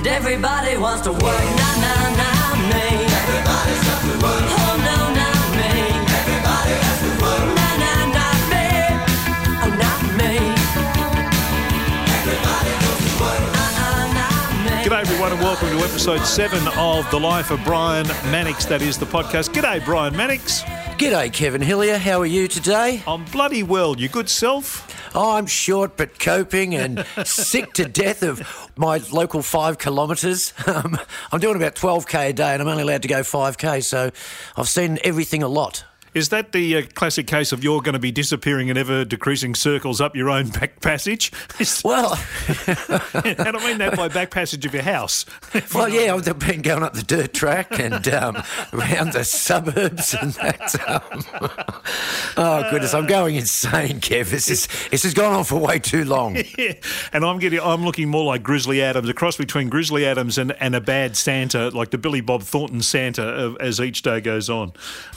And everybody wants to work. Nah, nah, nah, me. Everybody's got to work. Oh, no, not me. Everybody has to work. Nah, nah, not me. Oh, not me. Everybody goes to work. Ah, ah, uh-uh, not me. G'day, everyone, and welcome to episode seven of The Life of Brian Mannix. That is the podcast. G'day, Brian Mannix. G'day, Kevin Hillier. How are you today? I'm bloody well. You good self? Oh, I'm short but coping and sick to death of my local five kilometres. Um, I'm doing about 12k a day and I'm only allowed to go 5k, so I've seen everything a lot. Is that the uh, classic case of you're going to be disappearing in ever decreasing circles up your own back passage? Well, and I mean that by back passage of your house. well, yeah, I've been going up the dirt track and um, around the suburbs and that. Um, oh goodness, I'm going insane, Kev. This is this has gone on for way too long. Yeah. And I'm getting, I'm looking more like Grizzly Adams, a cross between Grizzly Adams and, and a bad Santa, like the Billy Bob Thornton Santa, uh, as each day goes on.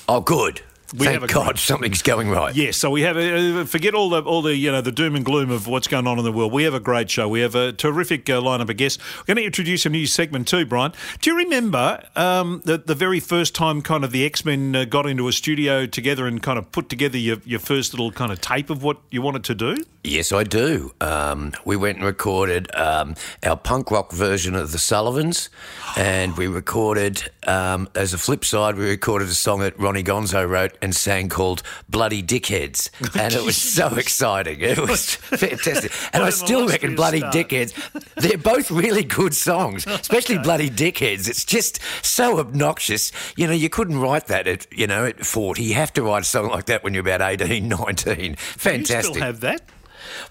Oh, good. We have Thank a God something's going right. Yes, so we have a, forget all the all the you know the doom and gloom of what's going on in the world. We have a great show. We have a terrific uh, lineup of guests. We're going to introduce a new segment too, Brian. Do you remember um, the the very first time kind of the X Men uh, got into a studio together and kind of put together your, your first little kind of tape of what you wanted to do? Yes, I do. Um, we went and recorded um, our punk rock version of the Sullivans, and we recorded, um, as a flip side, we recorded a song that Ronnie Gonzo wrote and sang called Bloody Dickheads. And it was so exciting. It was fantastic. And I still reckon Bloody start. Dickheads, they're both really good songs, especially Bloody Dickheads. It's just so obnoxious. You know, you couldn't write that at, you know, at 40. You have to write a song like that when you're about 18, 19. Do you Fantastic. still have that?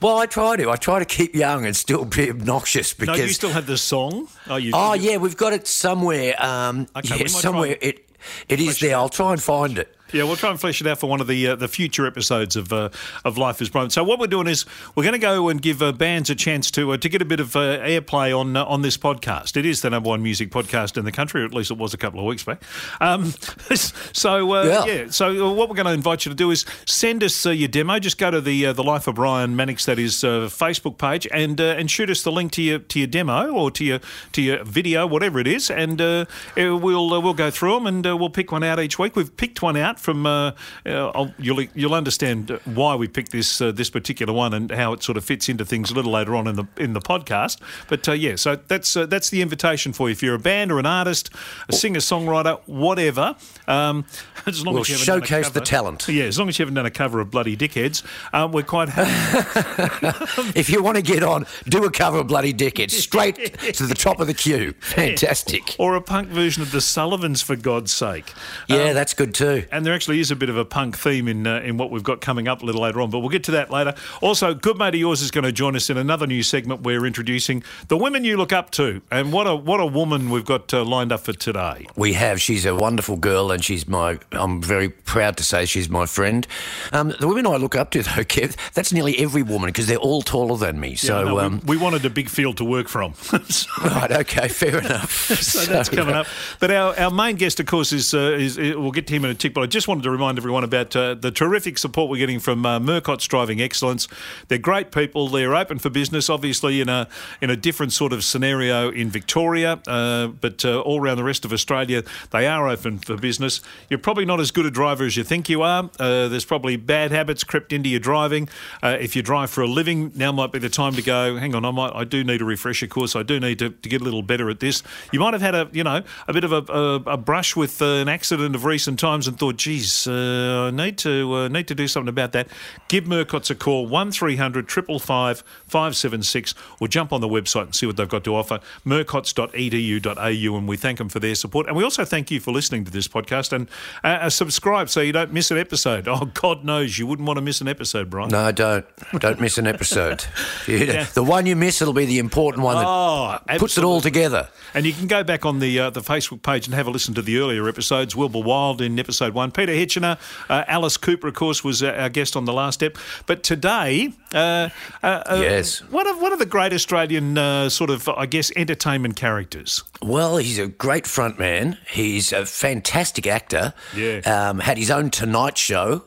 Well, I try to. I try to keep young and still be obnoxious No, because. do you still have the song? Oh, you, oh you- yeah, we've got it somewhere. Um, Okay, yeah, somewhere try- it it is there. I'll try and find it. Yeah, we'll try and flesh it out for one of the uh, the future episodes of uh, of Life is Brian. So what we're doing is we're going to go and give uh, bands a chance to uh, to get a bit of uh, airplay on uh, on this podcast. It is the number one music podcast in the country, or at least it was a couple of weeks back. Um, so uh, Yeah. yeah, so what we're going to invite you to do is send us uh, your demo. Just go to the uh, the Life of Brian Mannix that is uh, Facebook page and uh, and shoot us the link to your to your demo or to your to your video, whatever it is, and we'll uh, we'll go through them and uh, we'll pick one out each week. We've picked one out from. Uh, uh, I'll, you'll you'll understand why we picked this uh, this particular one and how it sort of fits into things a little later on in the in the podcast. But uh, yeah, so that's uh, that's the invitation for you. If you're a band or an artist, a singer songwriter, whatever, um, as long We'll as you showcase the talent. Yeah, as long as you haven't done a cover of Bloody Dickheads, um, we're quite happy. If you want to get on, do a cover of Bloody Dickheads straight to the top of the queue. Fantastic. or a punk version of the Sullivans, for God's sake. Yeah, Um, that's good too. And there actually is a bit of a punk theme in uh, in what we've got coming up a little later on, but we'll get to that later. Also, good mate of yours is going to join us in another new segment. We're introducing the women you look up to, and what a what a woman we've got uh, lined up for today. We have. She's a wonderful girl, and she's my. I'm very proud to say she's my friend. Um, the women I look up to, though, Kev, that's nearly every woman because they're all taller than me. So, Yeah, no, we- um, we, wanted a big field to work from. Right, okay, fair enough. so that's coming up. But our, our main guest, of course, is, uh, is, is we'll get to him in a tick. But I just wanted to remind everyone about uh, the terrific support we're getting from uh, Murcott's Driving Excellence. They're great people. They're open for business, obviously in a in a different sort of scenario in Victoria, uh, but uh, all around the rest of Australia, they are open for business. You're probably not as good a driver as you think you are. Uh, there's probably bad habits crept into your driving. Uh, if you drive for a living, now might be the time to go. Hang on, I might, I do need a refresher course. I do need to, to get a little better at this. You might have had a, you know, a bit of a, a, a brush with an accident of recent times and thought, geez, uh, I need to uh, need to do something about that. Give Murcott's a call one 555 576 or jump on the website and see what they've got to offer. Murcotts.edu.au and we thank them for their support and we also thank you for listening to this podcast and uh, uh, subscribe so you don't miss an episode. Oh, God knows you wouldn't want to miss an episode, Brian. No, don't. Don't miss an episode. You- The one you miss, it'll be the important one that Oh, puts it all together. And you can go back on the uh, the Facebook page and have a listen to the earlier episodes. Wilbur Wilde in episode one, Peter Hitchener, uh, Alice Cooper, of course, was uh, our guest on the last step. But today, uh, uh, Yes. one of one of the great Australian uh, sort of, I guess, entertainment characters. Well, he's a great front man. He's a fantastic actor. Yeah. Um, had his own Tonight Show,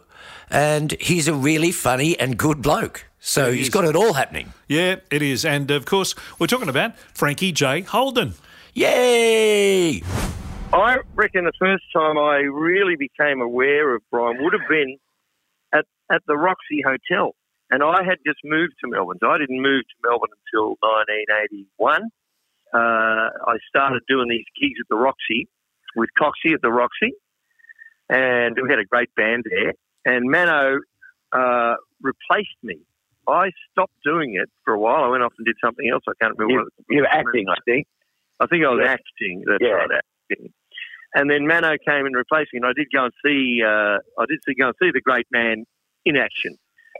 and he's a really funny and good bloke. So he's got it all happening. Yeah, it is. And of course, we're talking about Frankie J. Holden. Yay! I reckon the first time I really became aware of Brian would have been at, at the Roxy Hotel. And I had just moved to Melbourne. So I didn't move to Melbourne until 1981. Uh, I started doing these gigs at the Roxy with Coxie at the Roxy. And we had a great band there. And Mano uh, replaced me. I stopped doing it for a while. I went off and did something else. I can't remember You, what it you were acting, I think. I think I was Yeah. acting. That's Yeah. right, acting. And then Mano came and replaced me, and I did go and see. Uh, I did see, go and see the great man in action.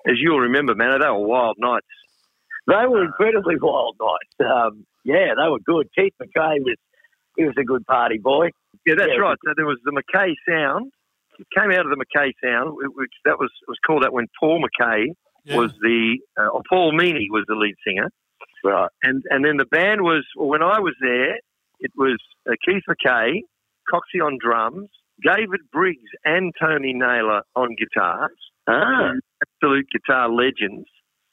As you'll remember, Mano, they were wild nights. They were incredibly wild nights. Um, yeah, they were good. Keith McKay was he was a good party boy. Yeah, that's Yeah. right. So there was the McKay Sound. It came out of the McKay Sound, which that was was called that when Paul McKay Yeah. was the uh, or Paul Meany was the lead singer. Right. And and then the band was well, when I was there, it was uh, Keith McKay, Coxie on drums, David Briggs and Tony Naylor on guitars. Ah. Absolute guitar legends.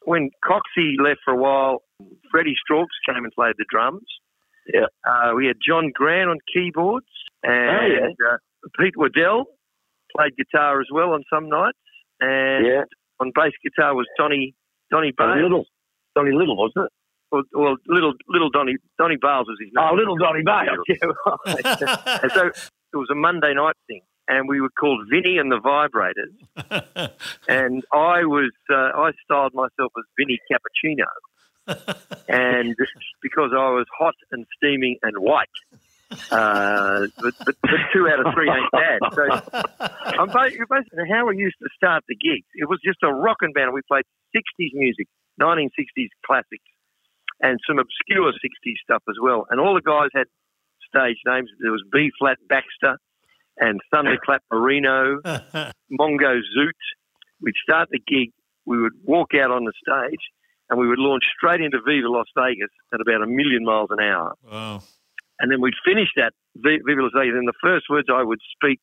When Coxie left for a while, Freddie Strauks came and played the drums. Yeah. Uh, we had John Grant on keyboards and uh, Pete Waddell played guitar as well on some nights. And Yeah. on bass guitar was Donny Donny Donny Little. Donny Little, wasn't it? Well, well, little little Donny Donny Bales was his name. Oh, Little Donny Bales. Yeah. And so it was a Monday night thing, and we were called Vinny and the Vibrators. and I was uh, I styled myself as Vinny Cappuccino, and because I was hot and steaming and white. Uh, but, but, but two out of three ain't bad. So I'm ba- basically how we used to start the gigs. It was just a rock and band. We played 60s music, 1960s classics, and some obscure 60s stuff as well. And all the guys had stage names. There was B Flat Baxter and Thunderclap Marino, Mongo Zoot. We'd start the gig. We would walk out on the stage, and we would launch straight into Viva Las Vegas at about a million miles an hour. wow. And then we'd finish that Viva Las Vegas. And the first words I would speak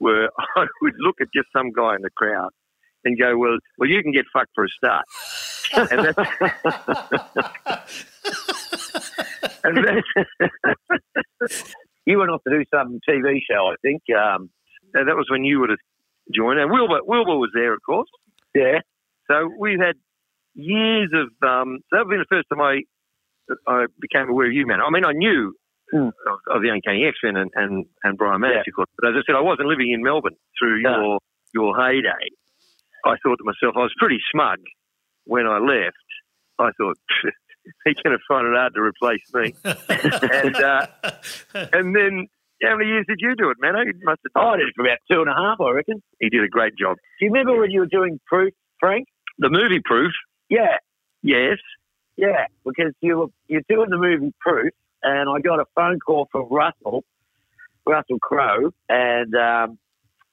were, I would look at just some guy in the crowd and go, "Well, well, you can get fucked for a start." and that's, and that's, you went off to do some TV show, I think. Um, that was when you would have joined. And Wilbur, Wilbur was there, of course. yeah. So we've had years of. Um, so that would be the first time I I became aware of you, man. I mean, I knew Hmm. of, of the Uncanny X Men and, and and Brian Mannix, Yeah. of course. But as I said, I wasn't living in Melbourne through No. your your heyday. I thought to myself, I was pretty smug when I left. I thought he's going to find it hard to replace me. and uh, and then. How many years did you do it, man? You must have Oh, I did it for about two and a half, I reckon. He did a great job. Do you remember when you were doing Proof, Frank? The movie proof, Yeah. yes. Yeah, because you were you're doing the movie Proof, and I got a phone call from Russell, Russell Crowe, and um,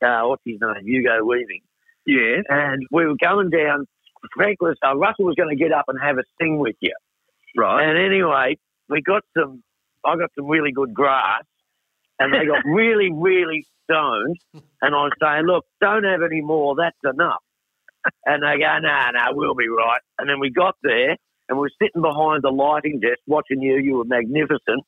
uh, what's his name, Hugo Weaving, Yes. and we were going down. Frank was uh, Russell was going to get up and have a sing with you, Right. and anyway, we got some. I got some really good grass, and they got really, really stoned. And I was saying, look, don't have any more. That's enough. And they go, no, no, we'll be right. And then we got there, and we were sitting behind the lighting desk watching you. You were magnificent.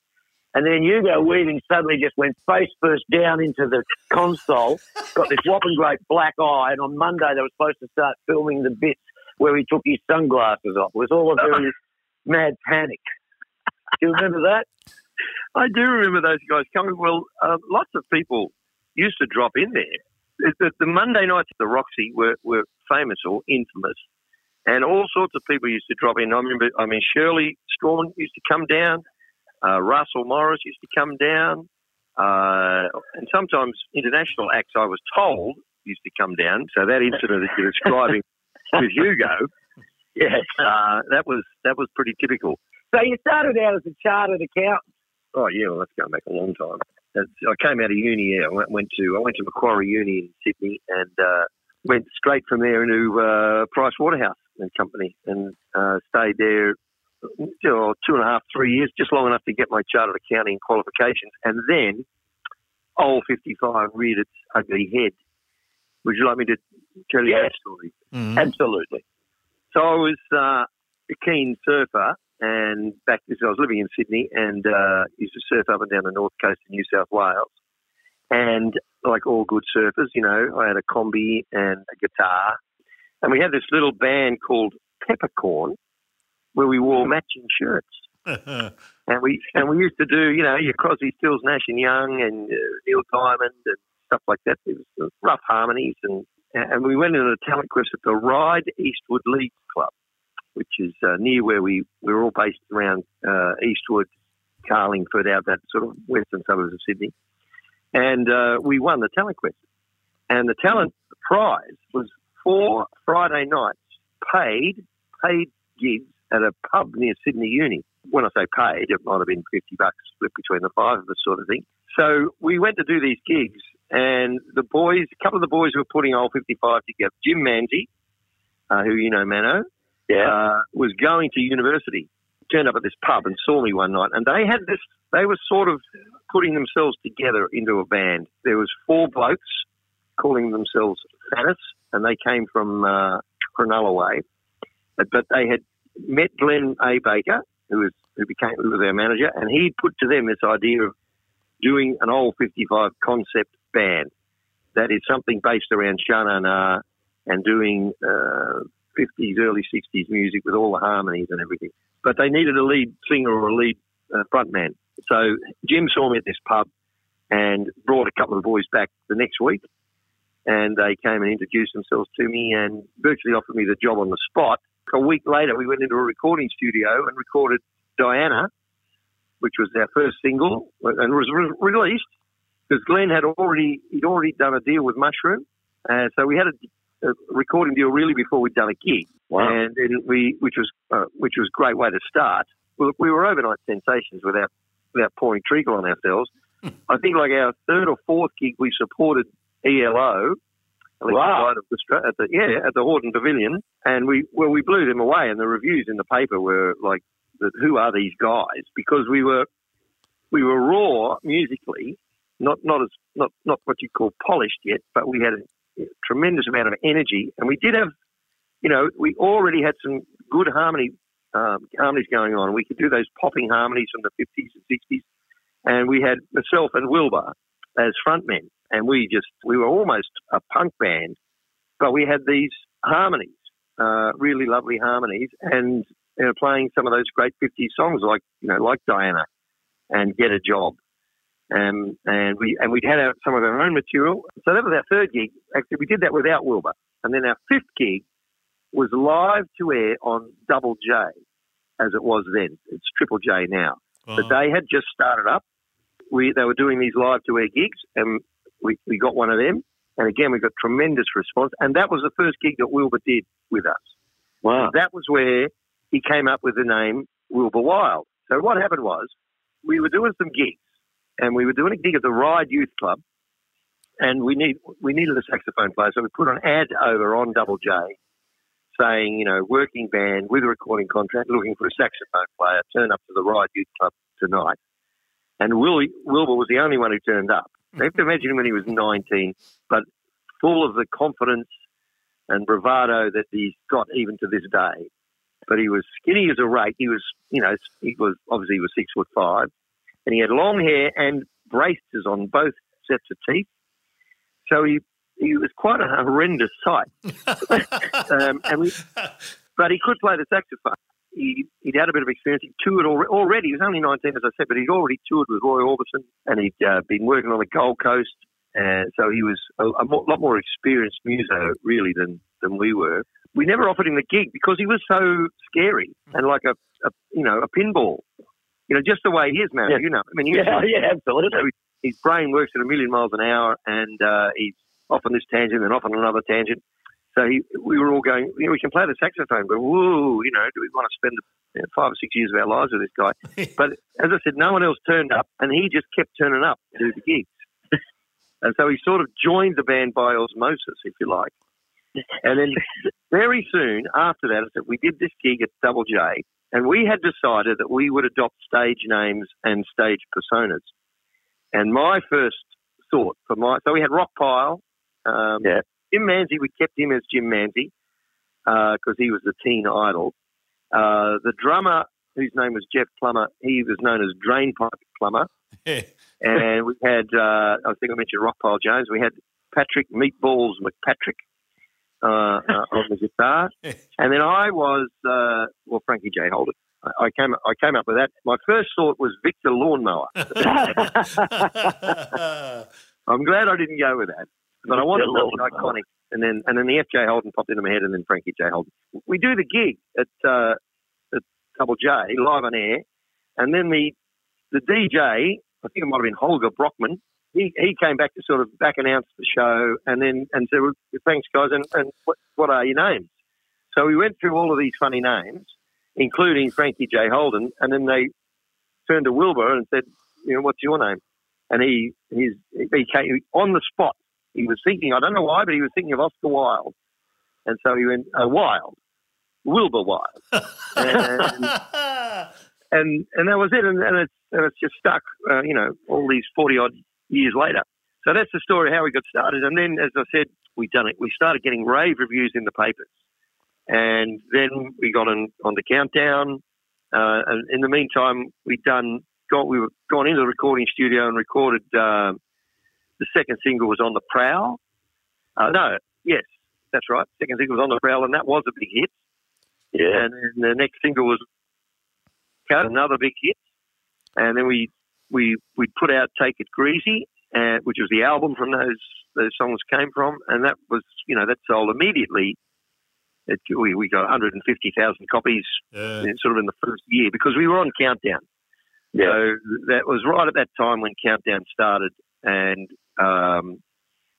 And then Hugo Weaving suddenly just went face first down into the console, got this whopping great black eye. And on Monday, they were supposed to start filming the bits where he took his sunglasses off. It was all a very mad panic. Do you remember that? I do remember those guys coming. Well, uh, lots of people used to drop in there. The, the, Monday nights at the Roxy were, were famous or infamous, and all sorts of people used to drop in. I remember, I mean, Shirley Strachan used to come down, uh, Russell Morris used to come down, uh, and sometimes international acts, I was told, used to come down. So that incident that you're describing with Hugo, Yes. uh, that was that was pretty typical. So you started out as a chartered accountant. Oh yeah, well, that's going back a long time. That's, I came out of uni. Yeah, I went, went to I went to Macquarie Uni in Sydney and uh, went straight from there into uh, Price Waterhouse and Company and uh, stayed there you know, two and a half, three years, just long enough to get my chartered accounting qualifications, and then old fifty five reared its ugly head. Would you like me to tell you Yes. that story? Mhm. Absolutely. So I was uh, a keen surfer, and back this I was living in Sydney, and uh, used to surf up and down the north coast of New South Wales. And like all good surfers, you know, I had a combi and a guitar, and we had this little band called Peppercorn, where we wore matching shirts. And we and we used to do, you know, your Crosby, Stills, Nash and Young, and uh, Neil Diamond, and stuff like that. It was rough harmonies, and and we went into the talent quest at the Ryde Eastwood League Club, which is uh, near where we we were all based around uh, Eastwood, Carlingford, out that sort of western suburbs of Sydney, and uh, we won the talent quest, and the talent prize was four Friday nights paid paid gigs at a pub near Sydney Uni when I say paid, it might have been 50 bucks split between the five of us sort of thing. So we went to do these gigs and the boys, a couple of the boys were putting old 55 together. Jim Manzi, uh, who you know, Mano, uh, was going to university. Turned up at this pub and saw me one night and they had this, they were sort of putting themselves together into a band. There was four blokes calling themselves Thanos and they came from uh, Cronulla way. But they had met Glenn A. Baker, who was who became who was our manager, and he put to them this idea of doing an old 55 concept band that is something based around Shana Na and doing uh, 50s, early 60s music with all the harmonies and everything. But they needed a lead singer or a lead uh, frontman. So Jim saw me at this pub and brought a couple of boys back the next week. And they came and introduced themselves to me and virtually offered me the job on the spot. A week later, we went into a recording studio and recorded Diana, which was our first single, and was re- released because Glenn had already he'd already done a deal with Mushroom, uh, so we had a, a recording deal really before we'd done a gig, Wow. and then we which was uh, which was a great way to start. Well, we were overnight sensations without without pouring treacle on ourselves. I think like our third or fourth gig, we supported ELO. Wow. Light Orchestra At the, yeah, at the Hordern Pavilion, and we well we blew them away, and the reviews in the paper were like, "Who are these guys?" Because we were we were raw musically, not not as not not what you call polished yet, but we had a tremendous amount of energy, and we did have, you know, we already had some good harmony um, harmonies going on. We could do those popping harmonies from the fifties and sixties, and we had myself and Wilbur as frontmen, and we just we were almost a punk band, but we had these harmonies, uh, really lovely harmonies, and you know, playing some of those great fifties songs like you know like Diana and Get a Job. Um, and we and we'd had our, some of our own material. So that was our third gig. Actually, we did that without Wilbur. And then our fifth gig was live to air on Double J, as it was then. It's Triple J now. But Oh. they had just started up. We they were doing these live to air gigs, and we, we got one of them. And again, we got tremendous response. And that was the first gig that Wilbur did with us. Wow. That was where he came up with the name Wilbur Wilde. So what happened was we were doing some gigs, and we were doing a gig at the Ryde Youth Club, and we need we needed a saxophone player, so we put an ad over on Double J saying, you know, working band with a recording contract, looking for a saxophone player. Turn up to the Ryde Youth Club tonight. And Willie, Wilbur was the only one who turned up. You have to imagine him when he was 19, but full of the confidence and bravado that he's got even to this day. But he was skinny as a rake. He was, you know, he was obviously he was six foot five, and he had long hair and braces on both sets of teeth. So he he was quite a horrendous sight. um, and we, but he could play the saxophone. He, he'd had a bit of experience. He toured already. already. He was only 19, as I said, but he'd already toured with Roy Orbison, and he'd uh, been working on the Gold Coast. And so he was a, a mo- lot more experienced muso, really, than, than we were. We never offered him the gig because he was so scary and like a, a you know, a pinball. You know, just the way he is, man. Yeah. You know, I mean, he Yeah, yeah, absolutely. so his brain works at a million miles an hour, and uh, he's off on this tangent and off on another tangent. So he, we were all going, you know, we can play the saxophone, but whoa, you know, do we want to spend you know, five or six years of our lives with this guy? but as I said, no one else turned up, and he just kept turning up to do the gigs. and so he sort of joined the band by osmosis, if you like. And then very soon after that, I said, we did this gig at Double J, and we had decided that we would adopt stage names and stage personas. And my first thought for my, so we had Rock Pile, um, Yeah. Jim Manzi, we kept him as Jim Manzi. because he was the teen idol. Uh, the drummer, whose name was Jeff Plummer, he was known as Drainpipe Plummer. Yeah. And we had, uh, I think I mentioned Rockpile Jones. We had Patrick Meatballs McPatrick uh, uh, on the guitar, and then I was, uh, well, Frankie J. Holden. I I came, I came up with that. My first thought was Victor Lawnmower. I'm glad I didn't go with that, but I wanted something iconic. And then, and then the FJ Holden popped into my head, and then Frankie J. Holden. We do the gig at, uh, at Double J live on air, and then the the DJ, I think it might have been Holger Brockmann. He, he came back to sort of back announce the show, and then and said, well, "Thanks, guys." And, and what, what are your names? So we went through all of these funny names, including Frankie J. Holden, and then they turned to Wilbur and said, "You know, what's your name?" And he he's, he came on the spot. He was thinking, I don't know why, but he was thinking of Oscar Wilde, and so he went uh, Wilde, Wilbur Wilde, and, and and that was it. And, and it's and it's just stuck, uh, you know, all these forty odd years later. So that's the story of how we got started. And then, as I said, we done it. We started getting rave reviews in the papers, and then we got on on the countdown. Uh, and in the meantime, we'd done got we were gone into the recording studio and recorded. Um, the second single was on the prowl. Uh, no, yes, that's right. Second single was on the prowl, and that was a big hit. Yeah. And then the next single was Cut, another big hit. And then we we we put out Take It Greasy, uh, which was the album from those those songs came from, and that was you know that sold immediately. It, we we got 150,000 copies Yeah. in- sort of in the first year because we were on Countdown. Yeah. So that was right at that time when Countdown started, and um,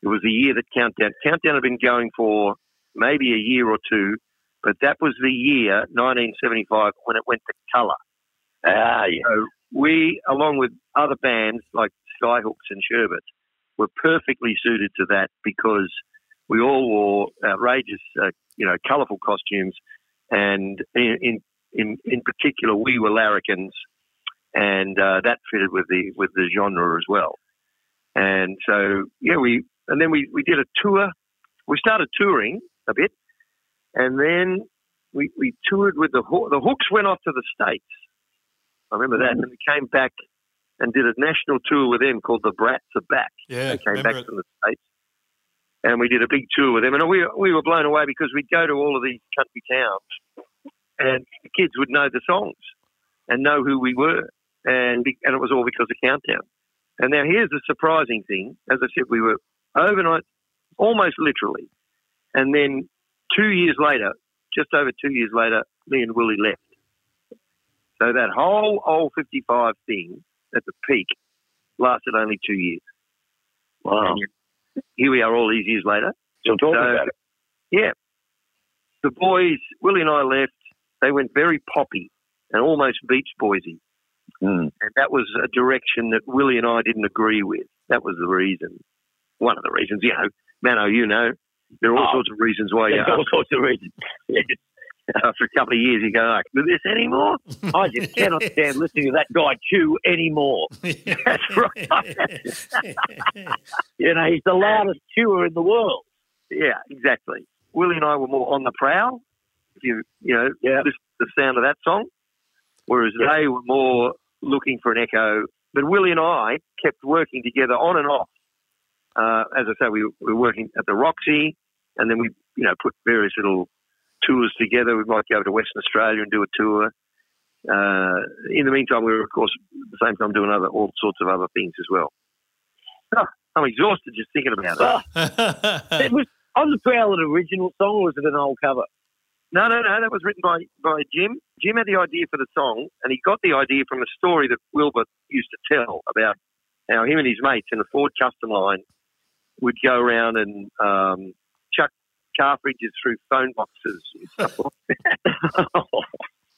it was the year that Countdown Countdown had been going for maybe a year or two, but that was the year 1975 when it went to colour. Ah, yeah. So we, along with other bands like Skyhooks and Sherbet, were perfectly suited to that because we all wore outrageous, uh, you know, colourful costumes, and in, in in in particular, we were larrikins, and uh, that fitted with the with the genre as well. And so, yeah, we and then we we did a tour. We started touring a bit, and then we we toured with the Hoo- the Hooks. Went off to the states. I remember that, mm. and we came back and did a national tour with them called the Brats Are Back. Yeah, They came back it. from the States. And we did a big tour with them. And we, we were blown away because we'd go to all of these country towns and the kids would know the songs and know who we were. And, and it was all because of Countdown. And now here's the surprising thing. As I said, we were overnight, almost literally. And then two years later, just over two years later, me and Willie left. So that whole old 55 thing at the peak lasted only two years. Wow. And here we are all these years later. Still talking So- about it. Yeah. The boys, Willie and I left, they went very poppy and almost Beach Boysy. Mm. And that was a direction that Willie and I didn't agree with. That was the reason. One of the reasons, you know, Mano, you know, there are all Oh. sorts of reasons why you all sorts of reasons. After a couple of years you go, I can do this anymore. I just cannot stand listening to that guy chew anymore. That's right. You know, he's the loudest chewer in the world. Yeah, exactly. Willie and I were more on the prowl. If you you know Yeah. listen to the sound of that song, whereas Yeah. they were more looking for an echo. But Willie and I kept working together on and off. Uh, as I say, we, we were working at the Roxy, and then we you know put various little tours together. We might go over to Western Australia and do a tour. Uh, in the meantime, we were of course at the same time doing other all sorts of other things as well. Oh, I'm exhausted just thinking about it. Oh, it was on the Prowl an original song or was it an old cover? No, no, no. That was written by, by Jim. Jim had the idea for the song, and he got the idea from a story that Wilbur used to tell about how him and his mates in the Ford Custom line would go around and um, chuck cartridges through phone boxes and stuff like that.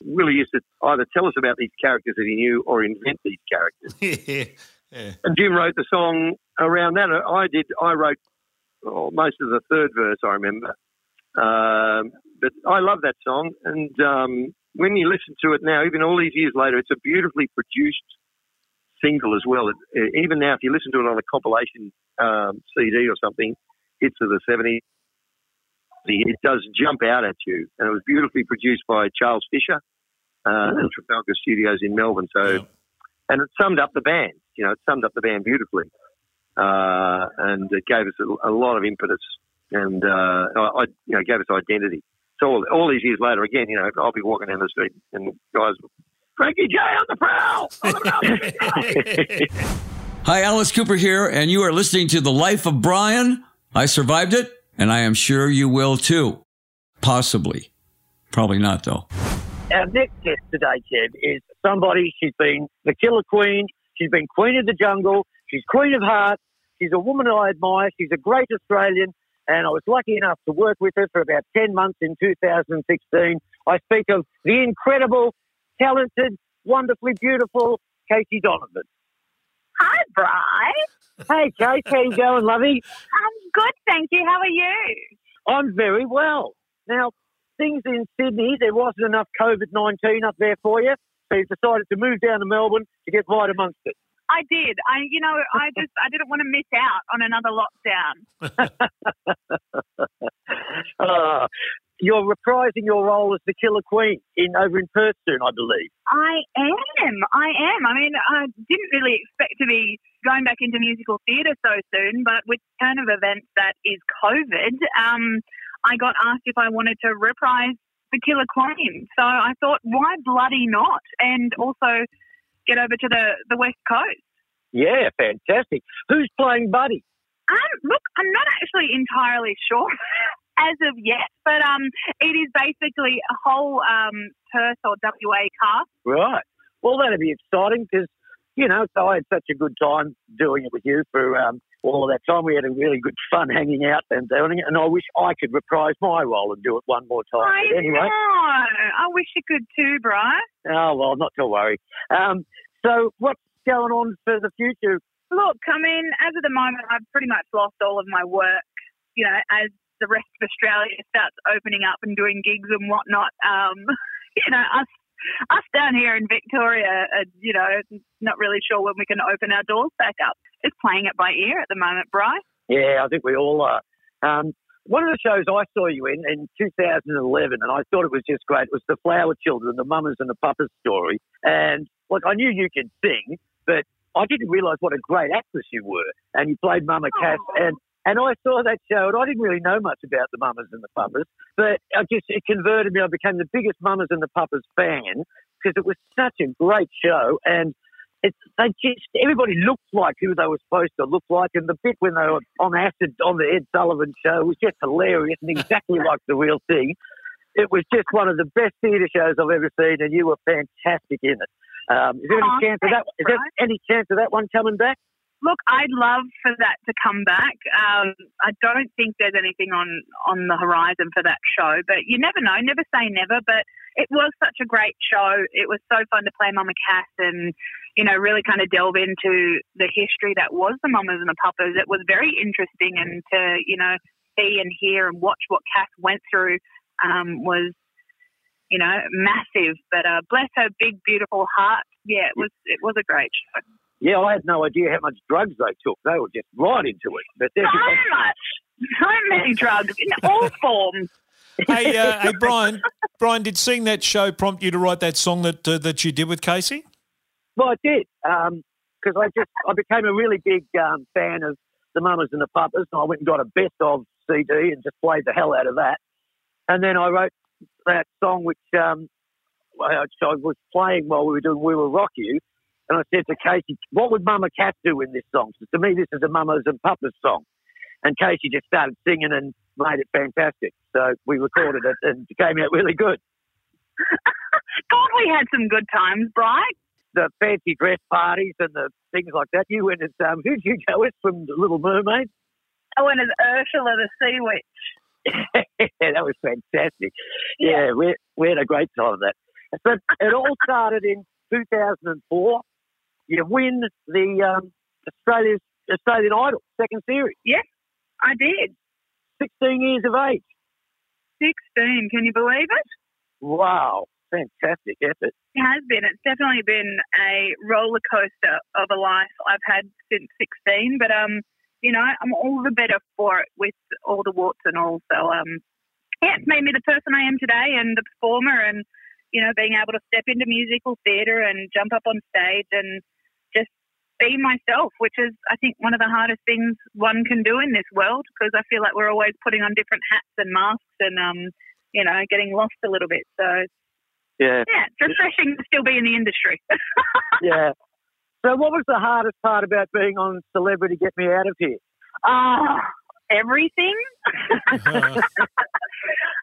Willie used to either tell us about these characters that he knew or invent these characters. yeah. Yeah. And Jim wrote the song around that. I did. I wrote oh, most of the third verse. I remember. Um, but I love that song, and um, when you listen to it now, even all these years later, it's a beautifully produced single as well. It, even now, if you listen to it on a compilation um, CD or something, hits of the '70s, it does jump out at you. And it was beautifully produced by Charles Fisher uh, at Trafalgar Studios in Melbourne. So, Yeah. and it summed up the band. You know, it summed up the band beautifully, uh, and it gave us a, a lot of impetus, and uh, I, I, you know, gave us identity. So all, all these years later, again, you know, I'll be walking down the street and guys, Frankie J on the prowl. On the prowl. Hi, Alice Cooper here, and you are listening to The Life of Brian. I survived it, and I am sure you will too. Possibly. Probably not, though. Our next guest today, Kev, is somebody, she's been the killer queen, she's been queen of the jungle, she's queen of hearts, she's a woman I admire, she's a great Australian, and I was lucky enough to work with her for about 10 months in 2016. I speak of the incredible, talented, wonderfully beautiful Casey Donovan. Hi, Bri. Hey, Kate, how you going, lovey? I'm good, thank you. How are you? I'm very well. Now, things in Sydney, there wasn't enough COVID 19 up there for you, so you decided to move down to Melbourne to get right amongst it. I did. I, you know, I just, I didn't want to miss out on another lockdown. Uh, you're reprising your role as the Killer Queen in over in Perth soon, I believe. I am. I am. I mean, I didn't really expect to be going back into musical theatre so soon, but with the turn of events that is COVID, um, I got asked if I wanted to reprise the Killer Queen. So I thought, why bloody not? And also get over to the, the West Coast. Yeah, fantastic. Who's playing Buddy? Um, look, I'm not actually entirely sure as of yet, but um, it is basically a whole um, Perth or WA cast. Right. Well, that'd be exciting because, you know, so I had such a good time doing it with you for um, all of that time. We had a really good fun hanging out and doing it, and I wish I could reprise my role and do it one more time. I But anyway. know. I wish you could too, Brian. Oh, well, not to worry. Um, so, what's going on for the future? Look, I mean, as of the moment, I've pretty much lost all of my work. You know, as the rest of Australia starts opening up and doing gigs and whatnot, um, you know, us us down here in Victoria, are, you know, not really sure when we can open our doors back up. Just playing it by ear at the moment, Bryce. Yeah, I think we all are. Um, one of the shows I saw you in in 2011, and I thought it was just great, was the Flower Children, the Mamas and the Papas story. And look, I knew you could sing, but I didn't realise what a great actress you were. And you played Mama Cass, and and I saw that show, and I didn't really know much about the Mamas and the Papas, but I just it converted me. I became the biggest Mamas and the Papas fan because it was such a great show, and it's they just everybody looked like who they were supposed to look like, and the bit when they were on acid on the Ed Sullivan show was just hilarious and exactly like the real thing. It was just one of the best theatre shows I've ever seen, and you were fantastic in it. Um, is there any Aw, chance of that? Is there any chance of that one coming back? Look, I'd love for that to come back. Um, I don't think there's anything on, on the horizon for that show, but you never know. Never say never. But it was such a great show. It was so fun to play Mama Cass and, you know, really kind of delve into the history that was the Mamas and the Papas. It was very interesting and to, you know, see and hear and watch what Cass went through um, was, you know, massive. But uh, bless her big, beautiful heart. Yeah, it was it was a great show. Yeah, I had no idea how much drugs they took. They were just right into it. But so they're much, so many drugs in all forms. hey, uh, hey, Brian. Brian, did seeing that show prompt you to write that song that uh, that you did with Casey? Well, I did because I just I became a really big um, fan of the Mamas and the Papas, and I went and got a best of CD and just played the hell out of that. And then I wrote that song, which um, I I was playing while we were doing "We Will Rock You," and I said to Casey, "What would Mama Cat do in this song?" So to me, this is a Mamas and Papas song. And Casey just started singing and made it fantastic. So we recorded it, and it came out really good. God, we had some good times, Brian. the fancy dress parties and the things like that. You went as um, who'd you go with from the Little Mermaid? I went as Ursula the Sea Witch. yeah, that was fantastic. Yeah, we we had a great time of that. But it all started in 2004. You win the um, Australia's Australian Idol second series. Yes, I did. 16 years of age. 16, can you believe it? Wow, fantastic effort. It has been. It's definitely been a roller coaster of a life I've had since 16. But um, you know, I'm all the better for it with all the warts and all. So um, yeah, it's made me the person I am today and the performer and, you know, being able to step into musical theatre and jump up on stage and be myself, which is, I think, one of the hardest things one can do in this world because I feel like we're always putting on different hats and masks and, um, you know, getting lost a little bit. So, Yeah, yeah, it's refreshing to still be in the industry. yeah. So, what was the hardest part about being on Celebrity Get Me Out of Here? Ah, everything.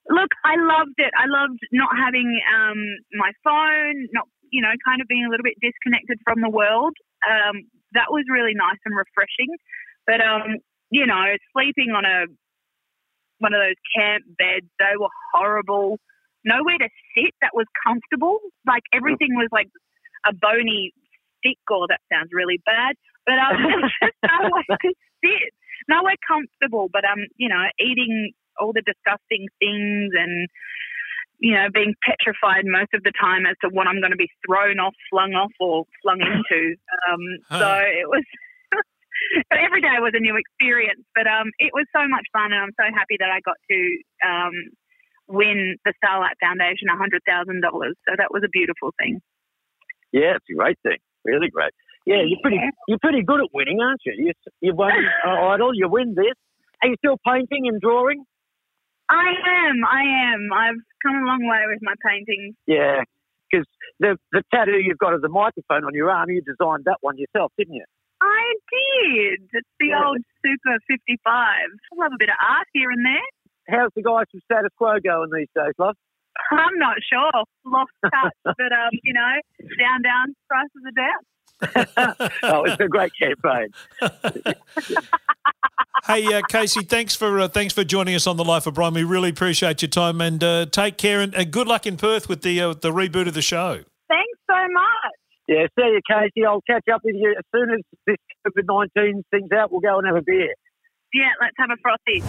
Look, I loved it. I loved not having um, my phone, not you know, kind of being a little bit disconnected from the world. Um, that was really nice and refreshing. But um, you know, sleeping on a one of those camp beds, they were horrible. Nowhere to sit that was comfortable. Like everything was like a bony stick, or that sounds really bad. But um, just nowhere to sit, nowhere comfortable. But um, you know, eating all the disgusting things and you know, being petrified most of the time as to what I'm going to be thrown off, flung off, or flung into. Um, so it was. but every day was a new experience. But um, it was so much fun, and I'm so happy that I got to um, win the Starlight Foundation hundred thousand dollars. So that was a beautiful thing. Yeah, it's a great thing. Really great. Yeah, you're pretty you're pretty good at winning, aren't you? You you won uh, Idol, you win this. Are you still painting and drawing? I am. I am. I've come a long way with my paintings. Yeah, because the the tattoo you've got of the microphone on your arm, you designed that one yourself, didn't you? I did. It's the Yeah. old Super 55. I love a bit of art here and there. How's the guys from Status Quo going these days, love? I'm not sure. Lost touch, but um, you know, down, down, prices are down. Oh, it's a great campaign. Hey, uh, Casey, thanks for uh, thanks for joining us on the Life of Brian. We really appreciate your time and uh, take care and uh, good luck in Perth with the uh, the reboot of the show. Thanks so much. Yeah, see you, Casey. I'll catch up with you as soon as this COVID 19 thing's out. We'll go and have a beer. Yeah, let's have a frothy.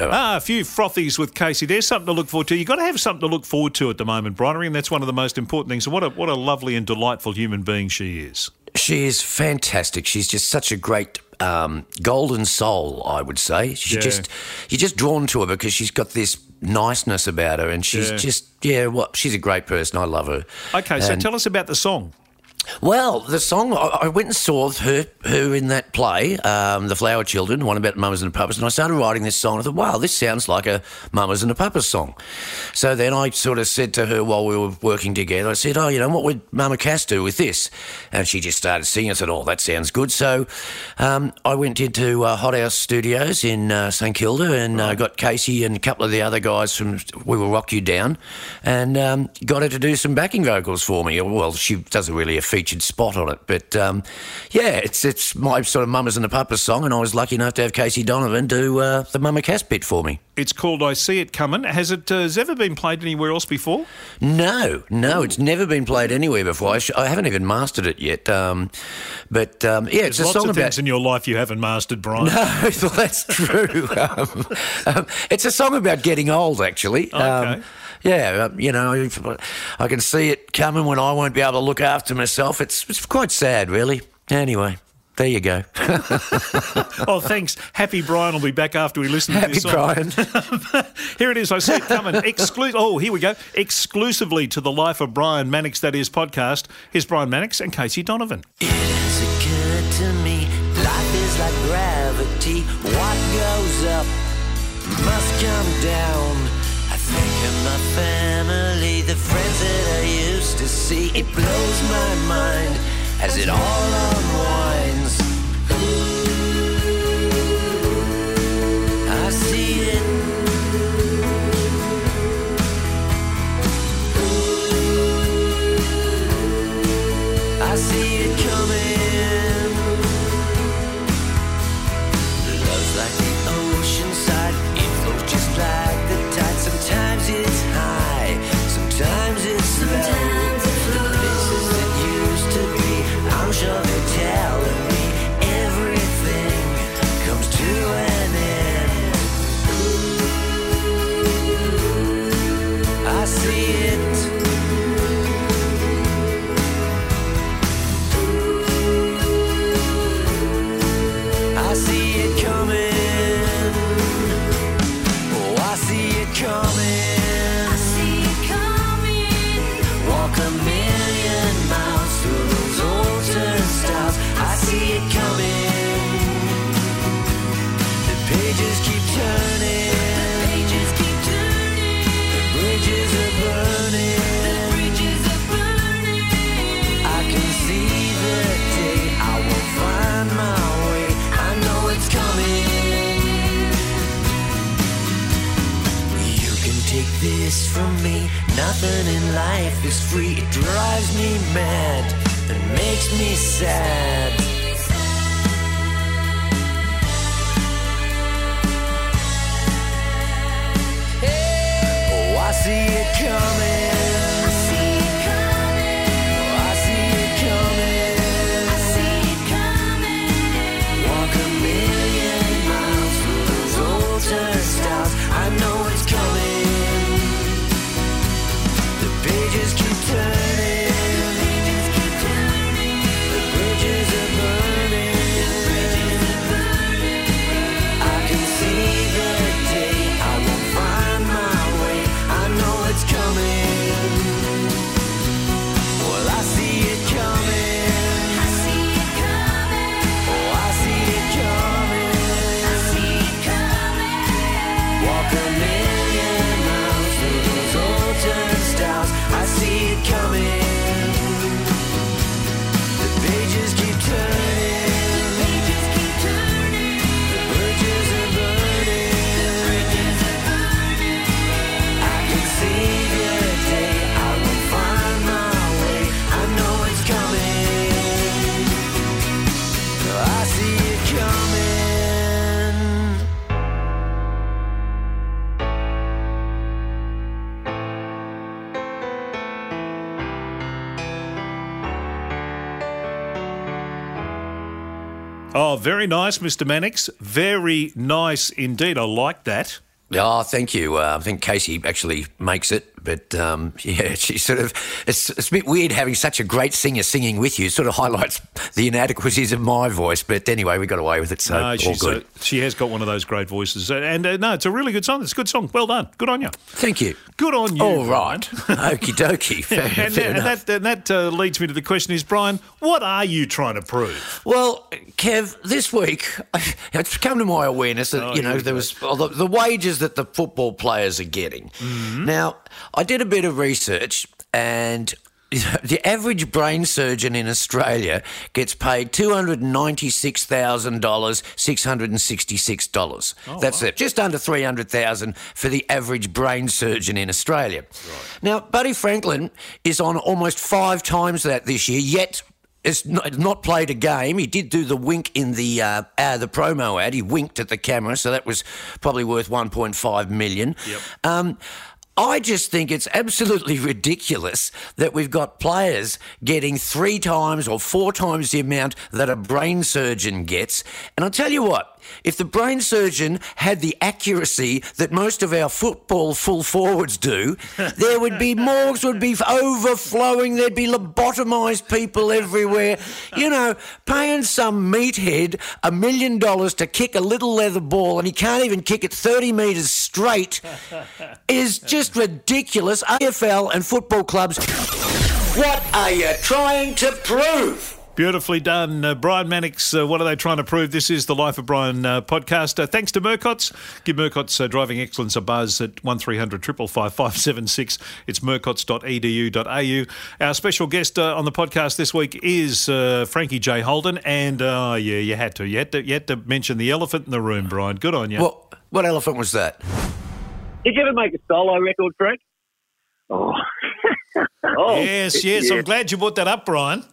Ah, a few frothies with Casey. There's something to look forward to. You've got to have something to look forward to at the moment, Brian, and that's one of the most important things. And what a what a lovely and delightful human being she is. She is fantastic. She's just such a great um, golden soul, I would say. She Yeah. just you're just drawn to her because she's got this niceness about her, and she's Yeah. just yeah. What she's a great person. I love her. Okay, so tell us about the song. Well, the song I I went and saw her her in that play, um, The Flower Children, one about mamas and the papas, and I started writing this song. I thought, wow, this sounds like a mamas and a papas song. So then I sort of said to her while we were working together, I said, oh, you know, what would Mama Cass do with this? And she just started singing. I said, oh, that sounds good. So um, I went into uh, Hot House Studios in uh, St Kilda and uh, got Casey and a couple of the other guys from We Will Rock You Down, and um, got her to do some backing vocals for me. Well, she doesn't really a featured spot on it, but um, yeah, it's it's my sort of Mamas and the Papas song, and I was lucky enough to have Casey Donovan do uh, the Mama Cass bit for me. It's called "I See It Coming." Has it uh, has ever been played anywhere else before? No, no, it's never been played anywhere before. I, sh- I haven't even mastered it yet. Um, but um, yeah, it's a lots song of about. things in your life you haven't mastered, Brian. No, that's true. um, um, it's a song about getting old, actually. Okay. Yeah, um, you know, I can see it coming when I won't be able to look after myself. It's it's quite sad, really. Anyway, there you go. oh, thanks. Happy Brian will be back after we listen to Happy this song. Brian. Here it is. I see it coming. Exclu- oh, here we go. Exclusively to the Life of Brian Mannix, that is podcast. Here's Brian Mannix and Casey Donovan. It's occurred to me, life is like gravity. What goes up must come down. Family, the friends that I used to see. It blows my mind as it all unwinds. This from me. Nothing in life is free. It drives me mad and makes me sad. Coming. Oh, very nice, Mr. Mannix. Very nice indeed. I like that. Oh, thank you. Uh, I think Casey actually makes it, but um, yeah, she sort of. It's, it's a bit weird having such a great singer singing with you. It sort of highlights the inadequacies of my voice, but anyway, we got away with it, so No, all good. uh, she has got one of those great voices. And uh, no, it's a really good song. It's a good song. Well done. Good on you. Thank you. Good on you. All right. Okie dokie. Fair, And, fair and that, and that uh, leads me to the question is, Brian, what are you trying to prove? Well, Kev, this week it's come to my awareness that Oh, you know there was well, the, the wages that the football players are getting. Mm-hmm. Now, I did a bit of research, and the average brain surgeon in Australia gets paid two hundred ninety-six thousand dollars, six hundred and sixty-six dollars. Oh, That's it, just under three hundred thousand for the average brain surgeon in Australia. Now, Buddy Franklin is on almost five times that this year, yet has not, not played a game. He did do the wink in the uh, uh, the promo ad. He winked at the camera, so that was probably worth 1.5 million. Yep. Um, I just think it's absolutely ridiculous that we've got players getting three times or four times the amount that a brain surgeon gets. And I'll tell you what, if the brain surgeon had the accuracy that most of our football full forwards do, there would be morgues would be overflowing. There'd be lobotomised people everywhere. You know, paying some meathead a million dollars to kick a little leather ball and he can't even kick it 30 metres straight is just ridiculous. AFL and football clubs, what are you trying to prove? Beautifully done. Uh, Brian Mannix, uh, what are they trying to prove? This is the Life of Brian uh, podcast. Uh, thanks to Murcott's. Give Murcott's uh, Driving Excellence a buzz at 1300 555 576. It's murcotts.edu.au. Our special guest uh, on the podcast this week is uh, Frankie J. Holden. And, uh, yeah, you had to. You had to. You had to mention the elephant in the room, Brian. Good on you. What, what elephant was that? Did you ever make a solo record, Frank? Oh. oh. yes, yes. I'm glad you brought that up, Brian.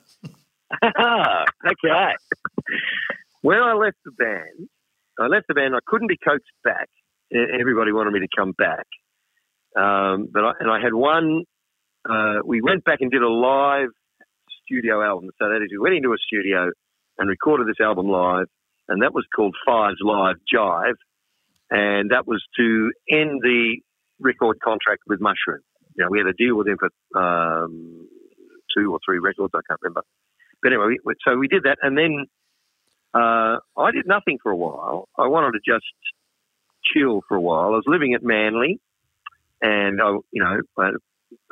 okay. When I left the band, I left the band. I couldn't be coached back. Everybody wanted me to come back, um, but I, and I had one. Uh, we went back and did a live studio album. So that is, we went into a studio and recorded this album live, and that was called Fives Live Jive, and that was to end the record contract with Mushroom. You know, we had a deal with him for um, two or three records. I can't remember. But anyway, we, so we did that, and then uh, I did nothing for a while. I wanted to just chill for a while. I was living at Manly, and I, you know,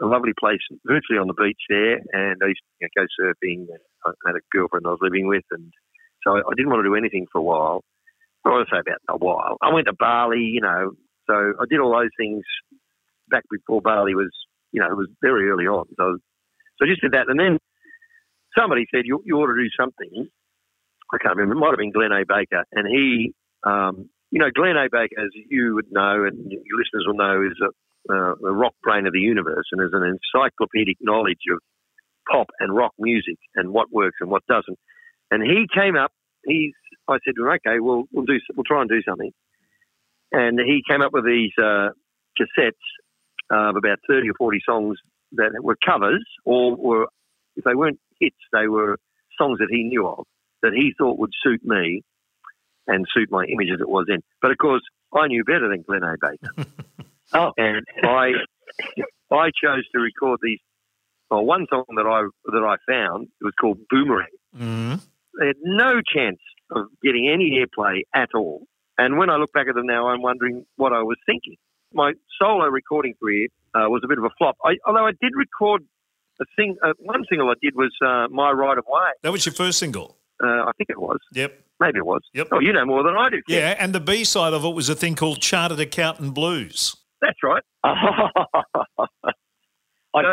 a lovely place, virtually on the beach there, and I used to you know, go surfing. I had a girlfriend I was living with, and so I, I didn't want to do anything for a while. I want to say about a while. I went to Bali, you know, so I did all those things back before Bali was, you know, it was very early on. So, so I just did that, and then somebody said you, you ought to do something. I can't remember. It might have been Glenn A. Baker, and he, um, you know, Glenn A. Baker, as you would know, and your listeners will know, is a, uh, the rock brain of the universe, and is an encyclopedic knowledge of pop and rock music and what works and what doesn't. And he came up. He's. I said, well, okay, we'll we'll do. We'll try and do something. And he came up with these uh, cassettes of about thirty or forty songs that were covers, or were if they weren't hits, they were songs that he knew of that he thought would suit me and suit my image as it was then. But of course, I knew better than Glenn A. Baker. oh, and I I chose to record these. Well, one song that I that I found it was called Boomerang. Mm. They had no chance of getting any airplay at all. And when I look back at them now, I'm wondering what I was thinking. My solo recording career uh, was a bit of a flop. I, although I did record a thing, uh, one single I did was uh, My Right of Way. That was your first single. Uh, I think it was. Yep. Maybe it was. Yep. Oh, you know more than I do. Kev. Yeah, and the B side of it was a thing called Chartered Accountant Blues. That's right. I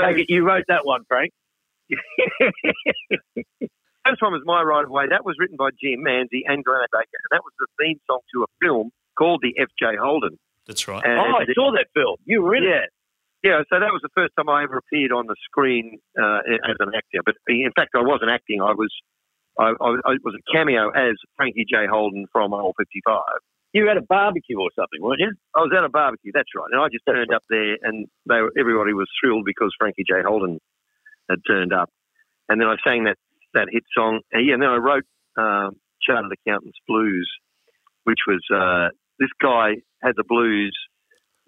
take it you wrote that one, Frank. First one was My Right of Way. That was written by Jim Manzie and Glenn Baker, and that was the theme song to a film called The F.J. Holden. That's right. And oh, I saw that film. You were in it. Yeah. So that was the first time I ever appeared on the screen uh, as an actor. But in fact, I wasn't acting. I was, I, I, I was a cameo as Frankie J. Holden from Old 55. You had a barbecue or something, weren't you? I was at a barbecue, that's right. And I just turned up there, and they were, everybody was thrilled because Frankie J. Holden had turned up. And then I sang that, that hit song. And yeah, and then I wrote um, Chartered Accountants Blues, which was uh, this guy had the blues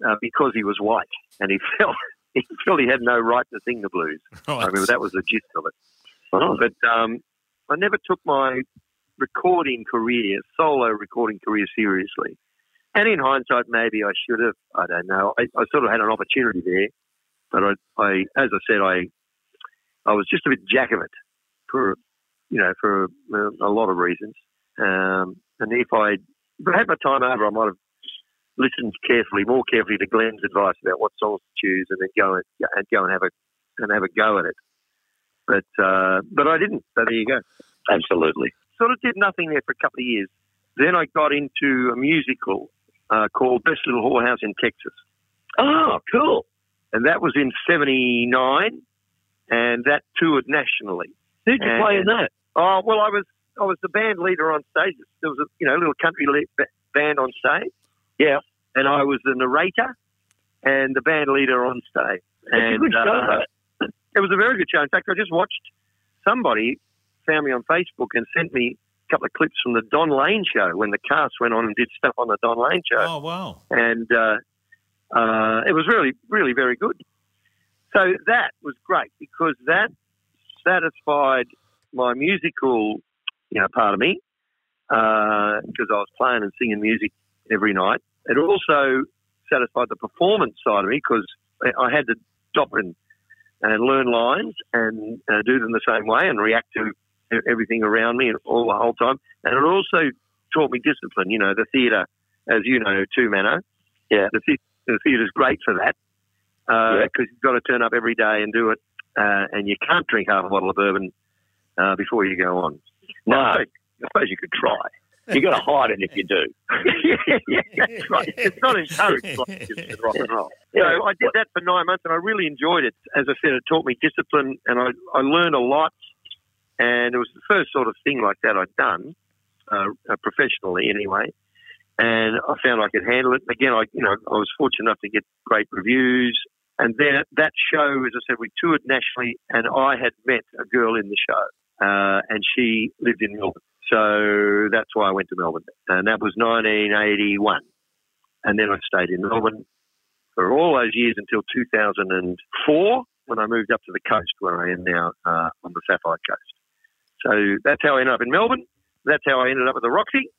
uh, because he was white, and he felt he felt he had no right to sing the blues. I remember that was the gist of it. But um, I never took my recording career, solo recording career, seriously. And in hindsight, maybe I should have. I don't know. I, I sort of had an opportunity there, but I, I, as I said, I, I was just a bit jack of it for, you know, for a, a lot of reasons. Um, and if I had my time over, I might have listened carefully, more carefully to Glenn's advice about what songs to choose, and then go and, and go and have a and have a go at it. But uh, but I didn't. So there you go. Absolutely. Sort of did nothing there for a couple of years. Then I got into a musical uh, called Best Little Whorehouse in Texas, Oh, cool. and that was in '79, and that toured nationally. Who'd you And- play in that? Oh well, I was I was the band leader on stage. There was a you know little country band on stage. Yeah. and I was the narrator and the band leader on stage. And good show, uh, it was a very good show. In fact, I just watched somebody found me on Facebook and sent me a couple of clips from the Don Lane show when the cast went on and did stuff on the Don Lane show Oh, wow. and uh, uh, it was really, really very good. So that was great because that satisfied my musical, you know, part of me because I was playing and singing music every night. It also satisfied the performance side of me because I had to stop and and learn lines and uh, do them the same way and react to everything around me and all the whole time. And it also taught me discipline. You know, the theatre, as you know, too, Mano. Yeah. The, the, the theatre's great for that because Yeah. you've got to turn up every day and do it, uh, and you can't drink half a bottle of bourbon uh, before you go on. No. I suppose you could try. You got to hide it if you do. that's right. It's not encouraged like rock and roll. So I did that for nine months, and I really enjoyed it. As I said, it taught me discipline, and I, I learned a lot. And it was the first sort of thing like that I'd done, uh, uh, professionally anyway. And I found I could handle it. Again, I you know I was fortunate enough to get great reviews. And then that show, as I said, we toured nationally, and I had met a girl in the show, uh, and she lived in Melbourne. So that's why I went to Melbourne. And that was 1981. And then I stayed in Melbourne for all those years until 2004 when I moved up to the coast where I am now uh, on the Sapphire Coast. So that's how I ended up in Melbourne. That's how I ended up at the Roxy.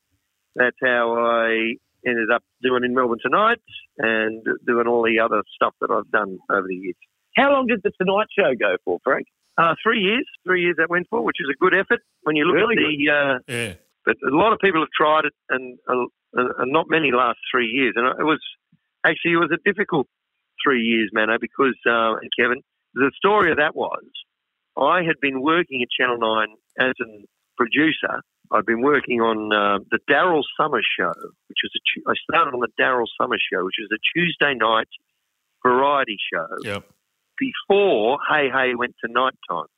That's how I ended up doing in Melbourne tonight and doing all the other stuff that I've done over the years. How long did the Tonight Show go for, Frank? Uh, three years, three years that went for, which is a good effort when you look Really at the uh, Yeah. But a lot of people have tried it, and, uh, and not many last three years. And it was actually it was a difficult three years, Mano, because uh, and Kevin, the story of that was I had been working at Channel Nine as a producer. I'd been working on uh, the Daryl Somers Show, which was a Tu- I started on the Daryl Somers Show, which was a Tuesday night variety show Yep. Before Hey Hey went to nighttime.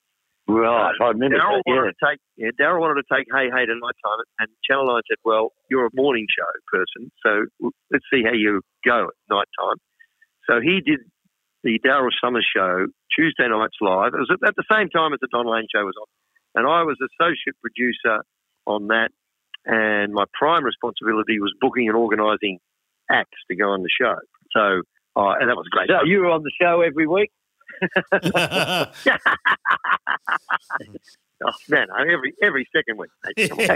Right, I remember Daryl that. Yeah. wanted to take yeah, Daryl wanted to take Hey Hey to nighttime, and Channel Nine said, "Well, you're a morning show person, so let's see how you go at nighttime." So he did the Daryl Somers show Tuesday nights live. It was at, at the same time as the Don Lane show was on, and I was associate producer on that. And my prime responsibility was booking and organising acts to go on the show. So, uh, and that was great. So you were on the show every week. Oh, man, every every second week. mate. Come on.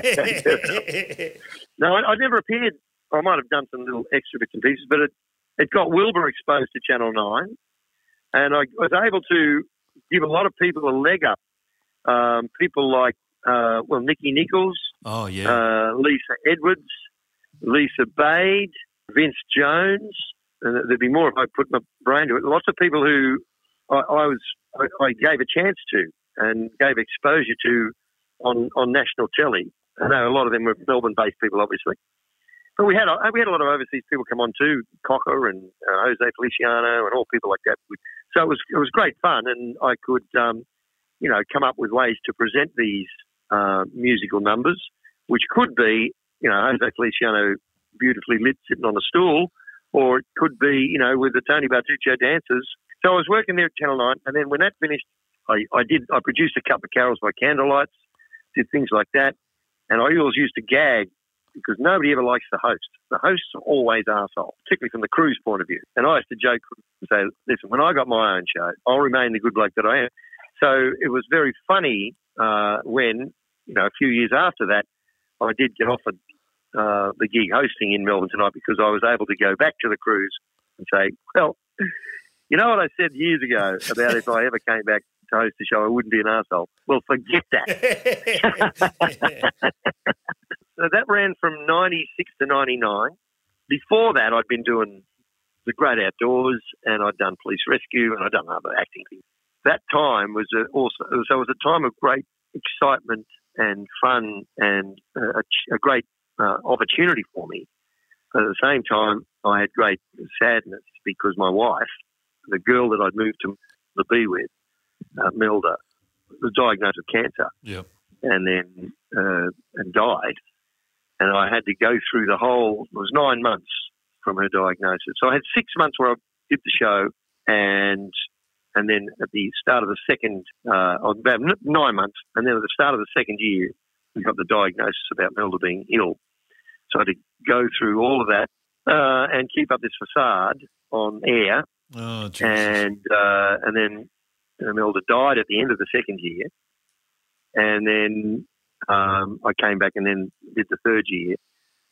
No, I, I never appeared. I might have done some little extra bits and pieces, but it, it got Wilbur exposed to Channel 9, and I was able to give a lot of people a leg up. Um, people like, uh, well, Nikki Nichols, oh yeah. uh, Lisa Edwards, Lisa Bade, Vince Jones, and there'd be more if I put my brain to it. Lots of people who I, I was I, I gave a chance to and gave exposure to on on national telly. I know a lot of them were Melbourne-based people, obviously, but we had a, we had a lot of overseas people come on too, Cocker and uh, Jose Feliciano and all people like that. So it was it was great fun, and I could um, you know come up with ways to present these uh, musical numbers, which could be you know Jose Feliciano beautifully lit sitting on a stool, or it could be you know with the Tony Bartuccio dancers. So I was working there at Channel Nine, and then when that finished, I, I did I produced a couple of carols by candlelights, did things like that, and I always used to gag because nobody ever likes the host. The hosts are always arsehole, particularly from the crew's point of view. And I used to joke and say, listen, when I got my own show, I'll remain the good bloke that I am. So it was very funny uh, when, you know, a few years after that, I did get offered uh, the gig hosting in Melbourne tonight because I was able to go back to the cruise and say, well, you know what I said years ago about if I ever came back to host a show, I wouldn't be an asshole. Well, forget that. So that ran from 96 to 99. Before that, I'd been doing the great outdoors and I'd done police rescue and I'd done other acting things. That time was also, so it was a time of great excitement and fun and a, a great uh, opportunity for me. But at the same time, I had great sadness because my wife, the girl that I'd moved to the be with, uh, Melda, was diagnosed with cancer Yep. and then uh, and died. And I had to go through the whole. It was nine months from her diagnosis. So I had six months where I did the show, and and then at the start of the second, uh, about nine months, and then at the start of the second year, we got the diagnosis about Melda being ill. So I had to go through all of that uh, and keep up this facade on air Oh, and uh, and then Imelda died at the end of the second year, and then um, I came back and then did the third year,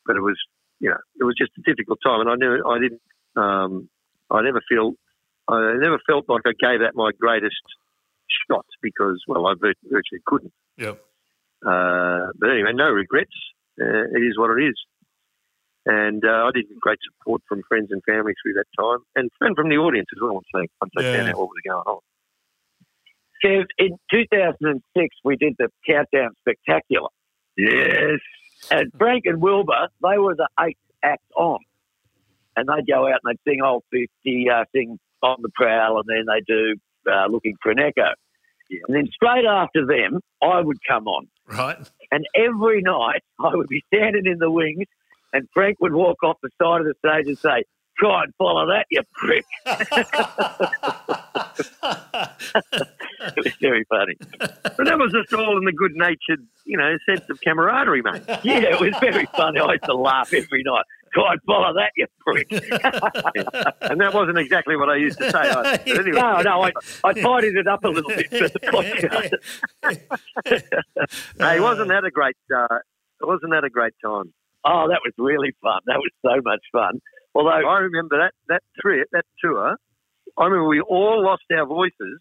but it was you know it was just a difficult time, and I knew I didn't um, I never feel I never felt like I gave that my greatest shot because well I virtually couldn't. Yep. Uh, but anyway, no regrets. Uh, it is what it is. And uh, I did get great support from friends and family through that time, and, and from the audience as well. Once they, once they Yeah. found out what was going on. Kev, in 2006, we did the Countdown Spectacular. Yes. And Frank and Wilbur, they were the eighth act on. And they'd go out and they'd sing Old 50, uh, sing On the Prowl, and then they do uh, Looking for an Echo. Yeah. And then straight after them, I would come on. Right. And every night, I would be standing in the wings, and Frank would walk off the side of the stage and say, Try and follow that, you prick. it was very funny. But that was just all in the good natured, you know, sense of camaraderie, mate. Yeah, it was very funny. I used to laugh every night. Try and follow that, you prick. And that wasn't exactly what I used to say. But anyway, No, no, I, I tidied it up a little bit for the podcast. hey, wasn't that a great? Uh, wasn't that a great time? Oh, that was really fun. That was so much fun. Although, I remember that that trip, that tour. I remember we all lost our voices.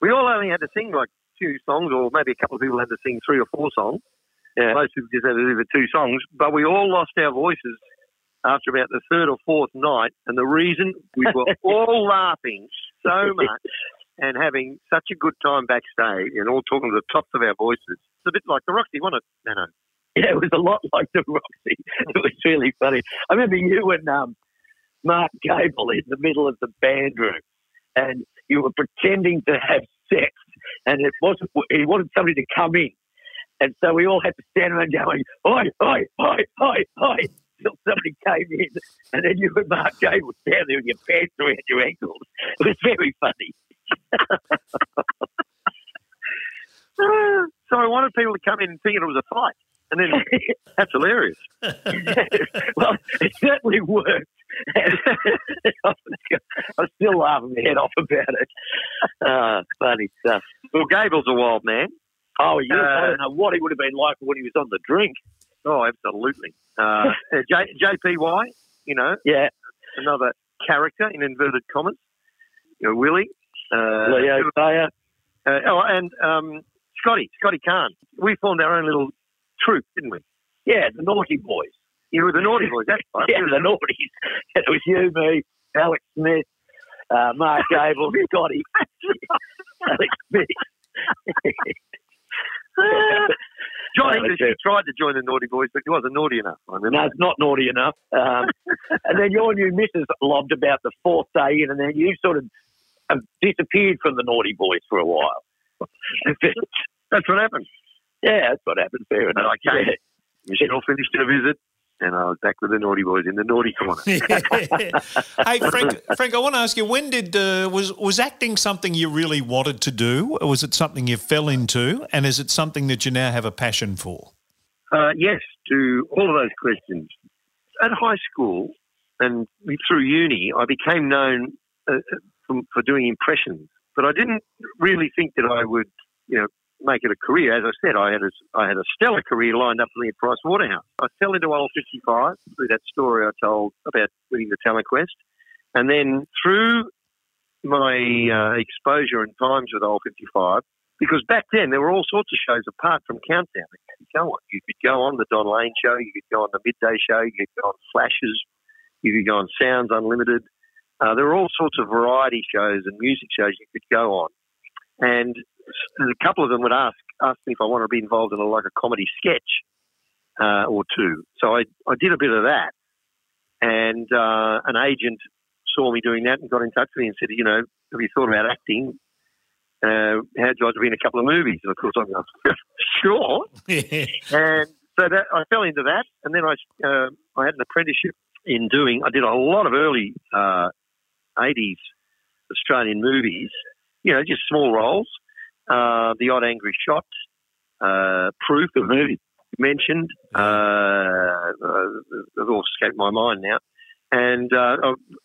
We all only had to sing like two songs, or maybe a couple of people had to sing three or four songs. Yeah. Most people just had to do the two songs, but we all lost our voices after about the third or fourth night, and the reason we were all laughing so much and having such a good time backstage and all talking to the tops of our voices. It's a bit like the Roxy, wasn't it? No, no. Yeah, it was a lot like the Roxy. It was really funny. I remember you and um, Mark Gable in the middle of the band room, and you were pretending to have sex, and it wasn't. He wanted somebody to come in, and so we all had to stand around going, "Oi, oi, oi, oi, oi!" Till somebody came in, and then you and Mark Gable down there with your pants around your ankles. It was very funny. so I wanted people to come in thinking it was a fight. And then that's hilarious. well, it certainly worked. I'm still laughing my head off about it. Uh, funny stuff. Well, Gable's a wild man. Oh, yes. I Uh, don't know what he would have been like when he was on the drink. Oh, absolutely. Uh, J- JPY, you know, Yeah. another character in inverted commas. You know, Willie. Uh, Leo Sayer. uh, oh, and um, Scotty, Scotty Carne. We formed our own little troupe, didn't we? Yeah, the Naughty Boys. You were the naughty boys. That's right. Yeah, the Naughties. It was you, me, Alex Smith, uh, Mark Gable, Scotty, Alex Smith. John Yeah, English tried to join the naughty boys, but he wasn't naughty enough. I remember. No, it's not naughty enough. Um, and then your new missus lobbed about the fourth day in, and then you sort of um, disappeared from the Naughty Boys for a while. That's what happened. Yeah, that's what happened. Fair And enough. I came. Yeah. Michelle finished her visit, and I was back with the naughty boys in the naughty corner. hey, Frank, Frank, I want to ask you: When did uh, was was acting something you really wanted to do, or was it something you fell into, and is it something that you now have a passion for? Uh, yes, to all of those questions. At high school and through uni, I became known uh, for, for doing impressions, but I didn't really think that I would, you know, make it a career. As I said, I had a, I had a stellar career lined up for me at Price Waterhouse. I fell into Old 55 through that story I told about winning the Talent Quest. And then through my uh, exposure and times with Old 55, because back then there were all sorts of shows apart from Countdown you could go on. You could go on the Don Lane show, you could go on the Midday show, you could go on Flashes, you could go on Sounds Unlimited. Uh, there were all sorts of variety shows and music shows you could go on. And a couple of them would ask ask me if I wanted to be involved in a, like a comedy sketch uh, or two. So I, I did a bit of that. And uh, an agent saw me doing that and got in touch with me and said, you know, have you thought about acting? Uh, how'd you like to be in a couple of movies? And of course, I'm going, sure. And so that I fell into that, and then I uh, I had an apprenticeship in doing. I did a lot of early uh, '80s Australian movies. You know, just small roles. Uh, the odd angry shot, uh, proof of movie mentioned. Uh, uh, they've all escaped my mind now. And, uh,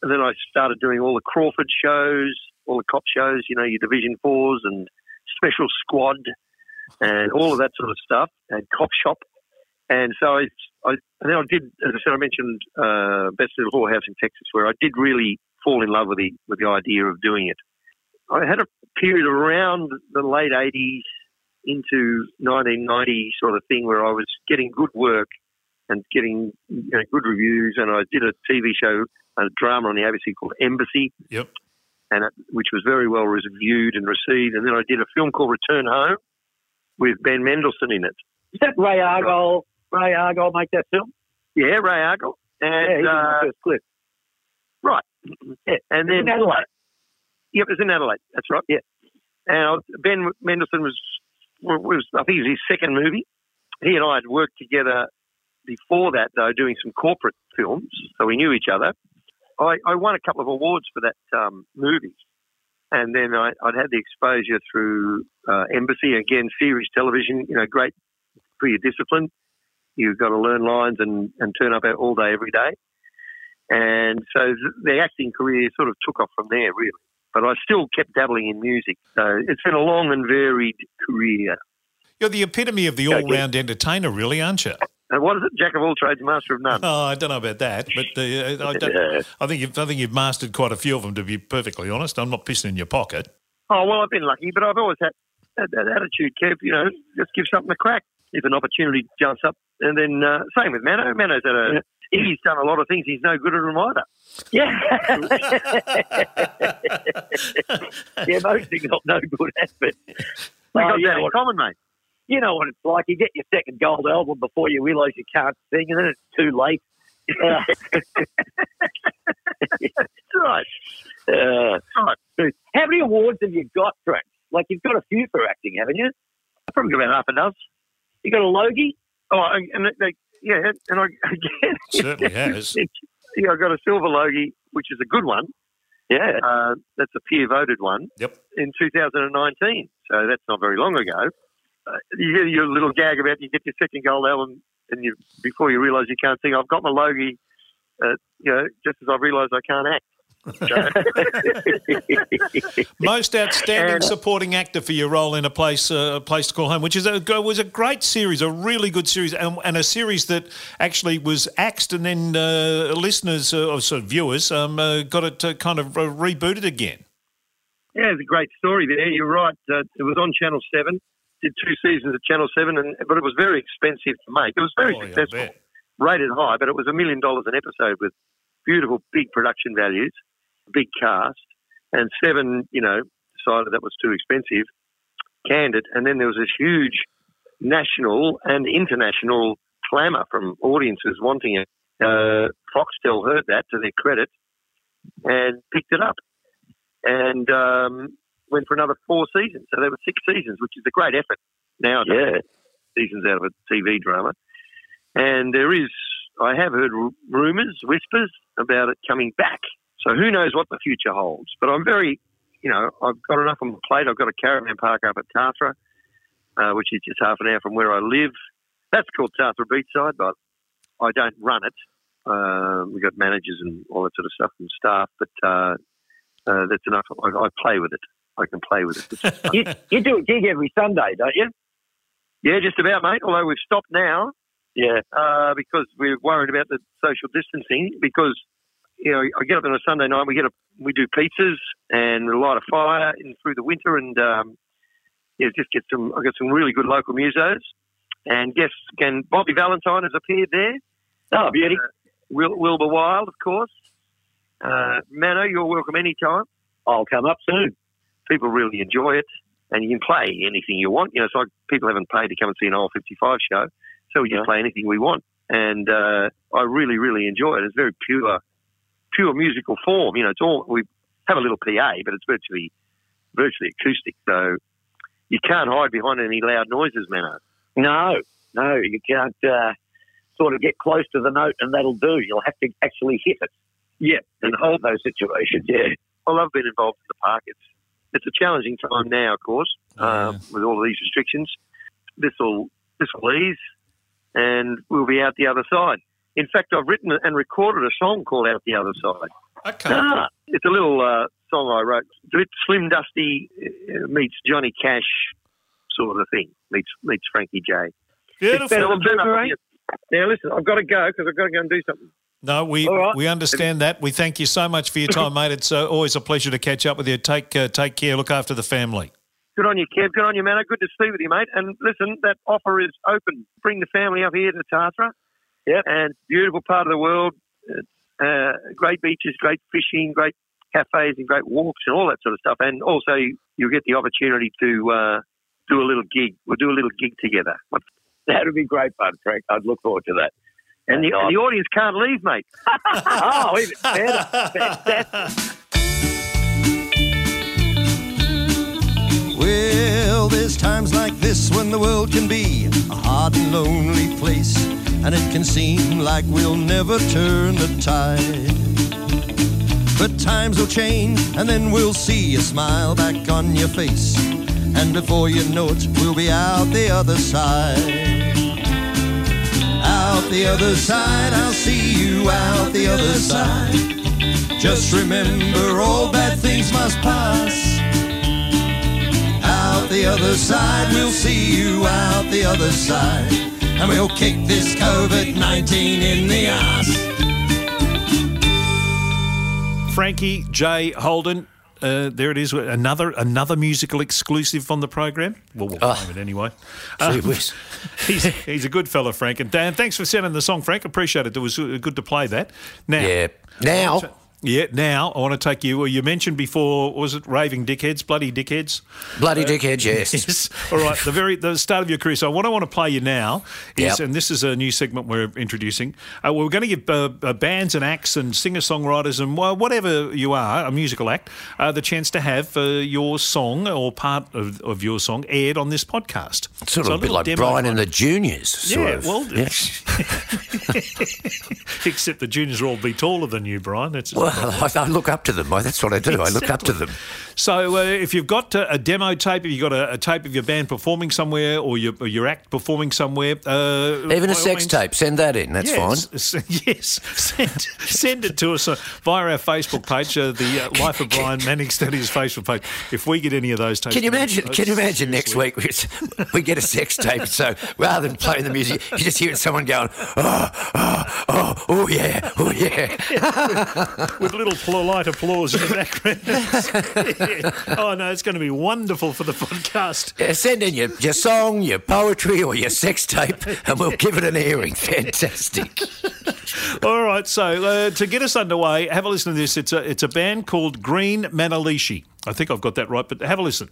then I started doing all the Crawford shows, all the cop shows. You know, your Division Fours and Special Squad, and all of that sort of stuff, and Cop Shop. And so I, I and then I did, as I said, I mentioned uh, Best Little Whorehouse in Texas, where I did really fall in love with the with the idea of doing it. I had a period around the late '80s into 1990 sort of thing where I was getting good work and getting you know, good reviews, and I did a TV show, a drama on the ABC called Embassy, Yep. and it, which was very well reviewed and received. And then I did a film called Return Home with Ben Mendelsohn in it. Is that Ray Argall? Ray Argall make that film? Yeah, Ray Argall. Yeah, And he's in uh, the first clip. right, yeah, and then In Adelaide. Yep, it was in Adelaide. That's right. Yeah. And Ben Mendelsohn was was I think it was his second movie. He and I had worked together before that, though, doing some corporate films, so we knew each other. I, I won a couple of awards for that um, movie, and then I, I'd had the exposure through uh, Embassy again, series television. You know, great for your discipline. You've got to learn lines and, and turn up all day, every day. And so the acting career sort of took off from there, really but I still kept dabbling in music. So it's been a long and varied career. You're the epitome of the all-round entertainer, really, aren't you? And what is it? Jack of all trades, master of none. Oh, I don't know about that, but uh, I, don't, I think you've, I think you've mastered quite a few of them. To be perfectly honest, I'm not pissing in your pocket. Oh well, I've been lucky, but I've always had that, that attitude, Kev. You know, just give something a crack. if an opportunity jumps up. And then uh, same with Mano. Mano's had a he's done a lot of things. He's no good at them either. Yeah. yeah, most things not no good at, but Oh, got you that in common, mate. you know what it's like. You get your second gold album before you realise you can't sing, and then it's too late. That's right. uh, Right. how many awards have you got, Frank? Like you've got a few for acting, haven't you? I've probably got about half a dozen. You got a Logie? Oh, and and they, yeah, and I again, Certainly has. yeah, I got a silver Logie, which is a good one. Yeah. Uh, that's a peer voted one. Yep. In 2019, so that's not very long ago. Uh, you get your little gag about you get your second gold album, and you before you realise you can't sing. I've got my Logie, uh, you know, just as I realise I can't act. Most outstanding And- supporting actor for your role in a place, uh, a place to call home, which is a was a great series, a really good series, and, and a series that actually was axed, and then uh, listeners uh, or sort of viewers um, uh, got it uh, kind of uh, rebooted again. Yeah, it's a great story there. You're right. Uh, it was on Channel Seven. Did two seasons of Channel Seven, and but it was very expensive to make. It was very Oh, successful, rated high, but it was a million dollars an episode with beautiful big production values, big cast, and Seven, you know, decided that was too expensive, canned it, and then there was this huge national and international clamour from audiences wanting it. Uh, Foxtel heard that to their credit and picked it up and um, went for another four seasons. So there were six seasons, which is a great effort nowadays. Yeah. Seasons out of a TV drama. And there is, I have heard ru- rumours, whispers about it coming back. So who knows what the future holds. But I'm very, you know, I've got enough on the plate. I've got a caravan park up at Tathra, uh, which is just half an hour from where I live. That's called Tathra Beachside, but I don't run it. Uh, we've got managers and all that sort of stuff and staff, but uh, uh, that's enough. I, I play with it. I can play with it. you, you do a gig every Sunday, don't you? yeah, just about, mate. Although we've stopped now Yeah. uh, because we're worried about the social distancing. Because you know, I get up on a Sunday night, we get a, we do pizzas and we light a fire in through the winter, and um, yeah, just get some. I got some really good local musos, and guests can. Bobby Valentine has appeared there. Oh, beauty. Wil, Wilbur Wilde, of course. Uh, Mano, you're welcome anytime. I'll come up soon. people really enjoy it, and you can play anything you want. You know, it's like people haven't paid to come and see an old 55 show, so we just Yeah. play anything we want. And uh, I really, really enjoy it. It's very pure, pure musical form. You know, it's all we have a little PA, but it's virtually, virtually acoustic. So you can't hide behind any loud noises, Mano. No, no, you can't uh, sort of get close to the note and that'll do. You'll have to actually hit it Yeah, in all those situations. Yeah. I love being involved in the park. It's it's a challenging time now, of course, uh, with all of these restrictions. This will this will ease, and we'll be out the other side. In fact, I've written and recorded a song called "Out the Other Side." Okay. Ah, It's a little uh, song I wrote. It's a bit Slim Dusty uh, meets Johnny Cash sort of thing. Meets meets Frankie J. Beautiful. better I'll than turn up Boomerang? on you. Now listen, I've got to go because I've got to go and do something. No, we All right. we understand that. We thank you so much for your time, mate. It's uh, always a pleasure to catch up with you. Take uh, take care. Look after the family. Good on you, Kev. Good on you, man. Good to see with you, mate. And listen, that offer is open. Bring the family up here to Tathra. Yep. And beautiful part of the world. Uh, great beaches, great fishing, great cafes, and great walks, and all that sort of stuff. And also, you'll get the opportunity to uh, do a little gig. We'll do a little gig together. that would be great fun, Frank. I'd look forward to that. And the, and the audience can't leave, mate. oh, even better. Fantastic. Well, there's times like this when the world can be a hard and lonely place, and it can seem like we'll never turn the tide. But times will change, and then we'll see a smile back on your face, and before you know it, we'll be out the other side. Out the other side, I'll see you out the other side. Just remember, all bad things must pass. Out the other side, we'll see you out the other side. And we'll kick this COVID 19 in the ass. Frankie J Holden. uh, there it is. Another another musical exclusive on the program. Well, we'll Oh. claim it anyway. Gee Um, whiz. he's, he's a good fella, Frank. And Dan, thanks for sending the song, Frank. Appreciate it. It was uh, good to play that. Now, Yeah. Now, yeah. Now I want to take you. Well, you mentioned before, was it raving dickheads, bloody dickheads? bloody dickheads? yes. Yes. All right. The very the start of your career. So what I want to play you now is, Yep. and this is a new segment we're introducing. Uh, we're going to give uh, uh, bands and acts and singer songwriters and well, whatever you are, a musical act, uh, the chance to have uh, your song or part of, of your song aired on this podcast. It's Sort So of a bit like Brian and the Juniors. Yeah, of. well, Yeah. Except the juniors will all be taller than you, Brian. That's Well, I, I look up to them. That's what I do. I look up to them. So, uh, if you've got a, a demo tape, if you've got a, a tape of your band performing somewhere or your, or your act performing somewhere, uh, Even a sex means- tape, send that in. That's fine. yes, fine. Yes, send, send it to us uh, via our Facebook page, uh, the uh, Life of Brian Mannix Studios Facebook page. If we get any of those tapes, Can you imagine? uh, Can you imagine next week we, we get a sex tape? So rather than playing the music, you just hear someone going, "Oh, oh, oh, oh yeah, oh yeah." With little polite applause in the background. Yeah. Oh no, it's going to be wonderful for the podcast. Yeah, send in your, your song, your poetry, or your sex tape, and we'll give it an airing. Fantastic. All right, so uh, to get us underway, have a listen to this. It's a it's a band called Green Manalishi. I think I've got that right, but have a listen.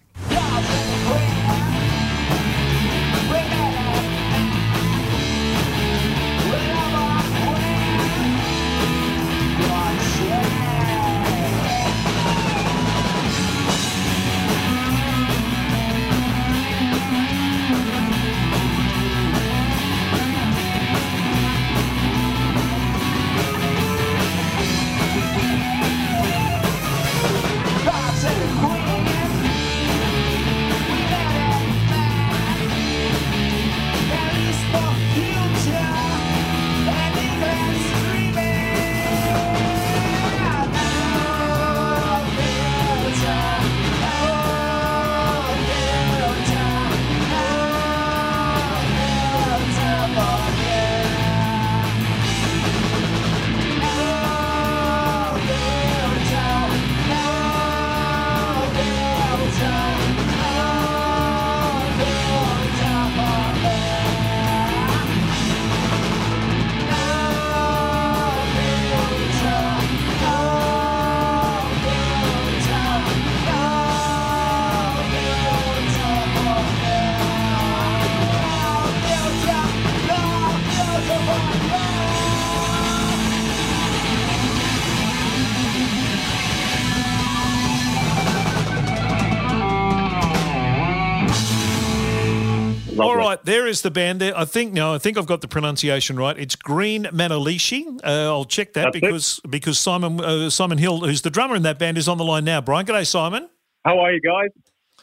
Is the band. There, I think. No, I think I've got the pronunciation right. It's Green Manalishi. Uh, I'll check that That's it. because because Simon uh, Simon Hill, who's the drummer in that band, is on the line now. Brian, g'day, Simon. How are you guys?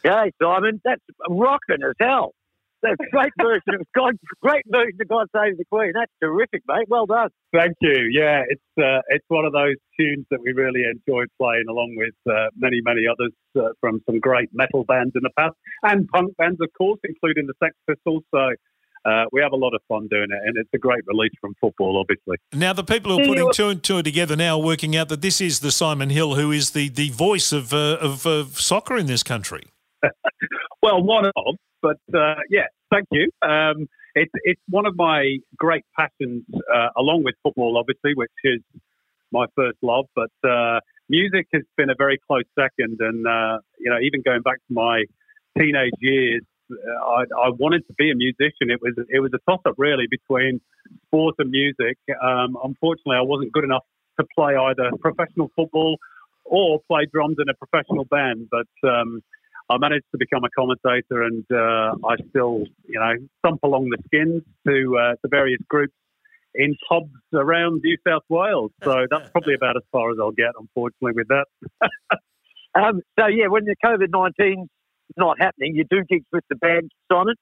Hey, Simon, that's rocking as hell. That's great version of God, great version of God Save the Queen. That's terrific, mate. Well done. Thank you. Yeah, it's uh, it's one of those tunes that we really enjoy playing, along with uh, many many others uh, from some great metal bands in the past and punk bands, of course, including the Sex Pistols. So. Uh, we have a lot of fun doing it, and it's a great release from football, obviously. Now, the people who are putting two and two together now are working out that this is the Simon Hill who is the, the voice of, uh, of, of soccer in this country. Well, one of, but uh, yeah, thank you. Um, it's it's one of my great passions, uh, along with football, obviously, which is my first love. But uh, music has been a very close second, and uh, you know, even going back to my teenage years, uh, I, I wanted to be a musician. It was it was a toss up really between sport and music. Um, unfortunately, I wasn't good enough to play either professional football or play drums in a professional band, but um, I managed to become a commentator, and uh, I still, you know, thump along the skins to uh, to various groups in pubs around New South Wales. So that's probably about as far as I'll get, unfortunately, with that. Um, so, yeah, when the COVID 19 not happening, you do gigs with the band, Simon?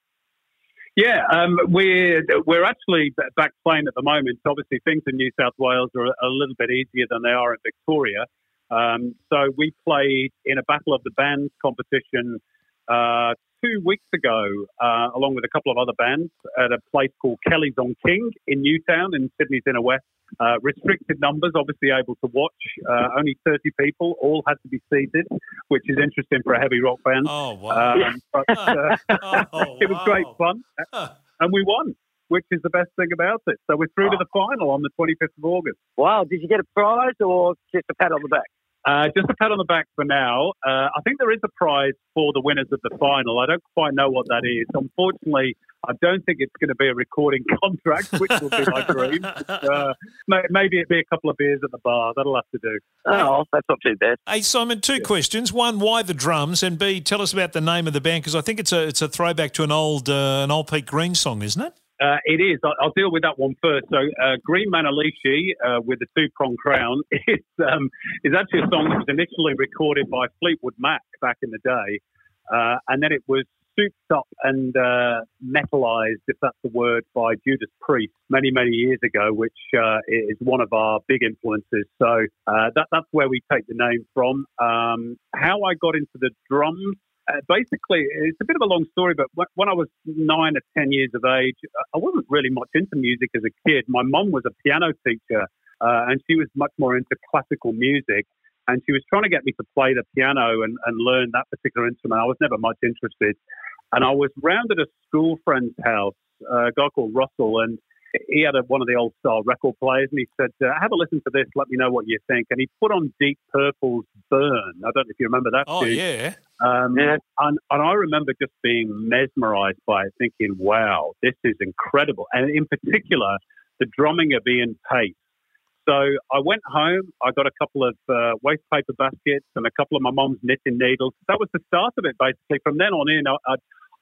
Yeah, um, we're we're actually back playing at the moment. Obviously, things in New South Wales are a little bit easier than they are in Victoria. Um, so we played in a Battle of the Bands competition uh, two weeks ago, uh, along with a couple of other bands, at a place called Kelly's on King in Newtown in Sydney's inner west. Uh, restricted numbers, obviously able to watch. Uh, only 30 people, all had to be seated, which is interesting for a heavy rock band. Oh, wow. Um, but, uh, Oh, it was great fun, and we won, which is the best thing about it. So we're through to the final on the 25th of August. Wow, did you get a prize or just a pat on the back? Uh, just a pat on the back for now. Uh, I think there is a prize for the winners of the final. I don't quite know what that is. Unfortunately, I don't think it's going to be a recording contract, which will be my dream. Uh, maybe it'd be a couple of beers at the bar. That'll have to do. Oh, that's not too bad. Hey Simon, two questions. One, why the drums, and B, tell us about the name of the band because I think it's a it's a throwback to an old uh, an old Pete Green song, isn't it? Uh, it is. I'll, I'll deal with that one first. So, uh, Green Manalishi uh, with the two prong crown is um, is actually a song that was initially recorded by Fleetwood Mac back in the day, uh, and then it was souped up and uh, metalized, if that's the word, by Judas Priest many many years ago, which uh, is one of our big influences. So that that's where we take the name from. Um, how I got into the drums. Uh, basically, it's a bit of a long story, but when, I was nine or ten years of age, I wasn't really much into music as a kid. My mum was a piano teacher, uh, and she was much more into classical music. And she was trying to get me to play the piano and, and learn that particular instrument. I was never much interested. And I was round at a school friend's house, uh, a guy called Russell, and he had a, one of the old style record players, and he said, uh, "Have a listen to this. Let me know what you think." And he put on Deep Purple's "Burn." I don't know if you remember that. Oh tune. yeah. Um, Yeah. and, and I remember just being mesmerized by it, thinking, wow, this is incredible. And in particular, the drumming of Ian Paice. So I went home, I got a couple of uh, waste paper baskets and a couple of my mom's knitting needles. That was the start of it, basically. From then on in, I, I,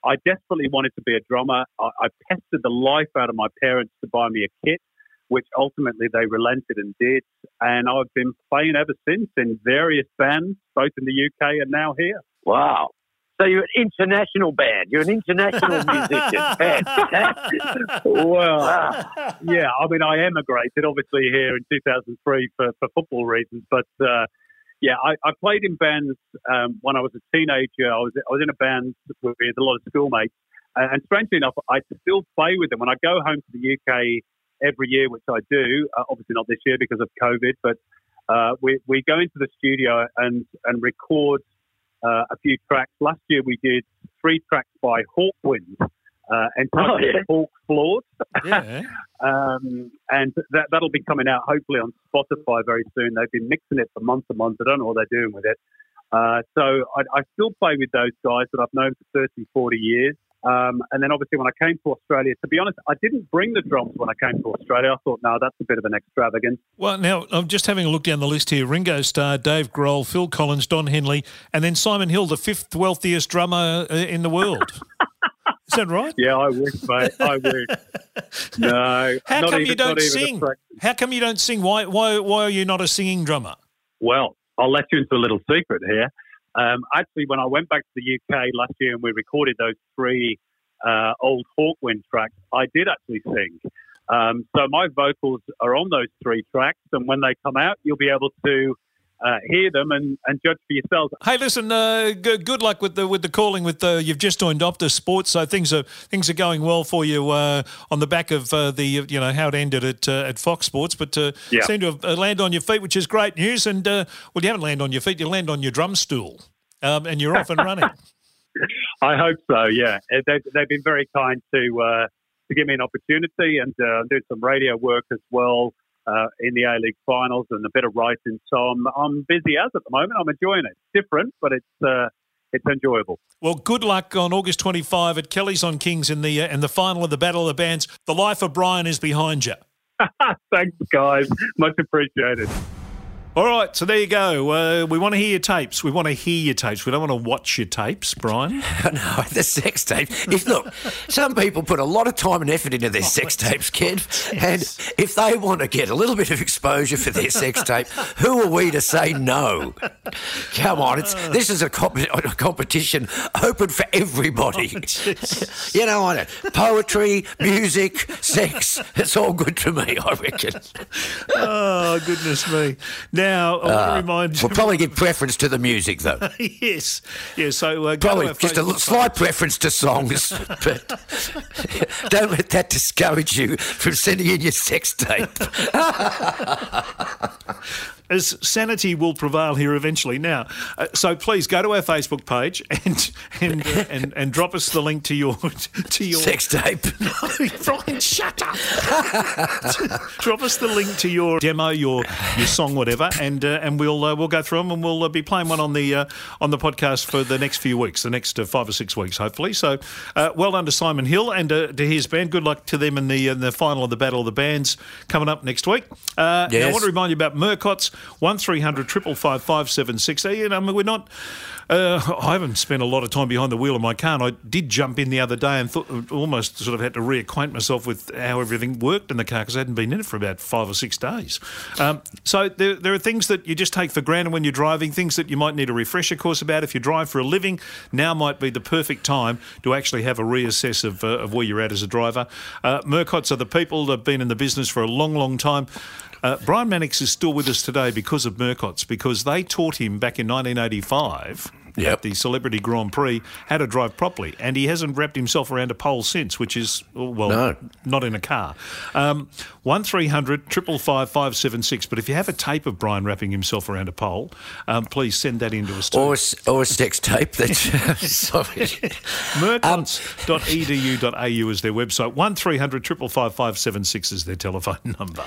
I desperately wanted to be a drummer. I, I pestered the life out of my parents to buy me a kit, which ultimately they relented and did. And I've been playing ever since in various bands, both in the UK and now here. Wow. So you're an international band. You're an international musician. Well, Wow. yeah, I mean, I emigrated obviously here in 2003 for, for football reasons, but uh, yeah, I, I played in bands um, when I was a teenager. I was I was in a band with a lot of schoolmates, and, strangely enough, I still play with them. When I go home to the UK every year, which I do, uh, obviously not this year because of COVID, but uh, we we go into the studio and and record uh, a few tracks. Last year we did three tracks by Hawkwind, uh, entitled Oh, yeah. Hawk Flawed. Yeah. Um, and that, that'll be coming out hopefully on Spotify very soon. They've been mixing it for months and months. I don't know what they're doing with it. Uh, so I, I still play with those guys that I've known for 30, 40 years. Um, and then obviously when I came to Australia, to be honest, I didn't bring the drums when I came to Australia. I thought, no, that's a bit of an extravagance. Well, now I'm just having a look down the list here. Ringo Starr, Dave Grohl, Phil Collins, Don Henley, and then Simon Hill, the fifth wealthiest drummer uh, in the world. Is that right? Yeah, I wish, mate. I wish. No. How come even, you don't not even a sing? How come you don't sing? Why, why, why are you not a singing drummer? Well, I'll let you into a little secret here. Um, actually, when I went back to the UK last year and we recorded those three uh, old Hawkwind tracks, I did actually sing. Um, so my vocals are on those three tracks, and when they come out, you'll be able to uh, hear them and, and judge for yourselves. Hey, listen. Uh, g- good luck with the with the calling. With the you've just joined Optus Sports, so things are things are going well for you uh, on the back of uh, the you know how it ended at uh, at Fox Sports, but uh, Yeah. seem to have uh, landed on your feet, which is great news. And uh, well, you haven't landed on your feet; you land on your drum stool, um, and you're off and running. I hope so. Yeah, Uh, they've, they've been very kind to uh, to give me an opportunity, and uh, I'm some radio work as well uh, in the A League finals and a bit of writing. So I'm I'm busy as at the moment. I'm enjoying it. It's different, but it's uh, it's enjoyable. Well, good luck on August 25 at Kelly's on Kings in the uh, in the final of the Battle of the Bands. The life of Brian is behind you. Thanks, guys. Much appreciated. All right, so there you go. Uh, we want to hear your tapes. We want to hear your tapes. We don't want to watch your tapes, Brian. no, the sex tape. If, look, some people put a lot of time and effort into their sex tapes, kid. And if they want to get a little bit of exposure for their sex tape, who are we to say no? Come on, it's this is a, comp- a competition open for everybody. you know? Poetry, music, sex. It's all good to me, I reckon. oh, goodness me. Now, I want to remind we'll probably give preference to the music, though. yes. Yeah, so uh, Probably just a slight preference to songs, but don't let that discourage you from sending in your sex tape. As sanity will prevail here eventually. Now, uh, so please go to our Facebook page and and, uh, and and drop us the link to your to your Sex tape. Brian, shut up. drop us the link to your demo, your your song, whatever, and uh, and we'll uh, we'll go through them and we'll uh, be playing one on the uh, on the podcast for the next few weeks, the next uh, five or six weeks, hopefully. So, uh, well done to Simon Hill and uh, to his band. Good luck to them in the in the final of the Battle of the Bands coming up next week. Uh, now, I want to remind you about Murcott's one 555 You know, I mean, we're not. Uh, I haven't spent a lot of time behind the wheel of my car, and I did jump in the other day and thought, almost sort of had to reacquaint myself with how everything worked in the car because I hadn't been in it for about five or six days. Um, so there, there are things that you just take for granted when you're driving, things that you might need a refresher course about. If you drive for a living, now might be the perfect time to actually have a reassess of, uh, of where you're at as a driver. Uh, Murcott's are the people that have been in the business for a long, long time. Uh, Brian Mannix is still with us today because of Murcott's, because they taught him back in 1985 Yep. at the Celebrity Grand Prix how to drive properly, and he hasn't wrapped himself around a pole since, which is well, No. not in a car. Um, one 555 But if you have a tape of Brian wrapping himself around a pole, um, please send that in to us too. Or, a or a sex tape. That's sorry. Murcotts.edu.au is their website. One 555 is their telephone number.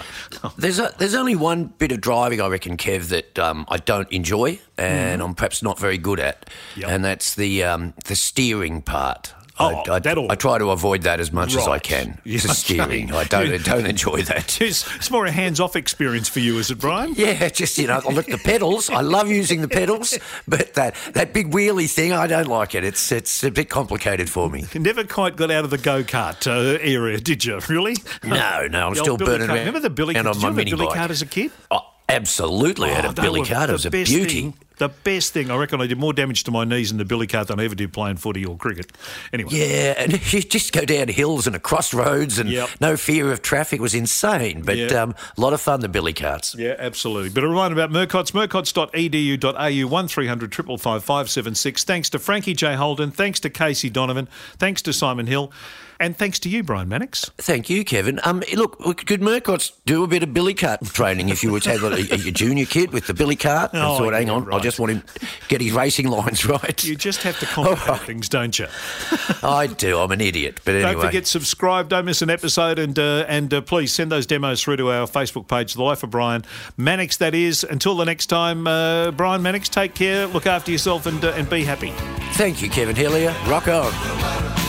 There's a, there's only one bit of driving I reckon, Kev, that um, I don't enjoy and I'm perhaps not very good at. Yep. and that's the um, the steering part. Oh, I, I, that'll- I try to avoid that as much as I can. Yeah, the okay. steering, I don't don't enjoy that. It's, it's more a hands-off experience for you, is it, Brian? Yeah, just you know, I look the pedals. I love using the pedals, but that, that big wheelie thing, I don't like it. It's it's a bit complicated for me. You never quite got out of the go-kart uh, area, did you? Really? No, no, I'm The still burning cart. around. Remember the Billy cart? Did you a Billy cart as a kid? Oh, absolutely, I had Oh, a they billy were cart. It was a beauty. thing- the best thing. I reckon I did more damage to my knees in the billy cart than I ever did playing footy or cricket. Anyway. Yeah, and you just go down hills and across roads and Yep. no fear of traffic was insane. But Yeah. um, a lot of fun, the billy carts. Yeah, absolutely. But a reminder about Murcott's, murcotts.edu.au, 1300 555 Thanks to Frankie J. Holden. Thanks to Casey Donovan. Thanks to Simon Hill. And thanks to you, Brian Mannix. Thank you, Kevin. Um, look, could Murcott's do a bit of billy cart training if you were to have a, a, junior kid with the billy cart? And Oh, thought, hang on, I just want him to get his racing lines right. You just have to complicate things, don't you? I do. I'm an idiot. But Don't anyway. forget, subscribe. Don't miss an episode, and uh, and uh, please send those demos through to our Facebook page, The Life of Brian Mannix. That is. Until the next time, uh, Brian Mannix. Take care. Look after yourself, and uh, and be happy. Thank you, Kevin Hillier. Rock on.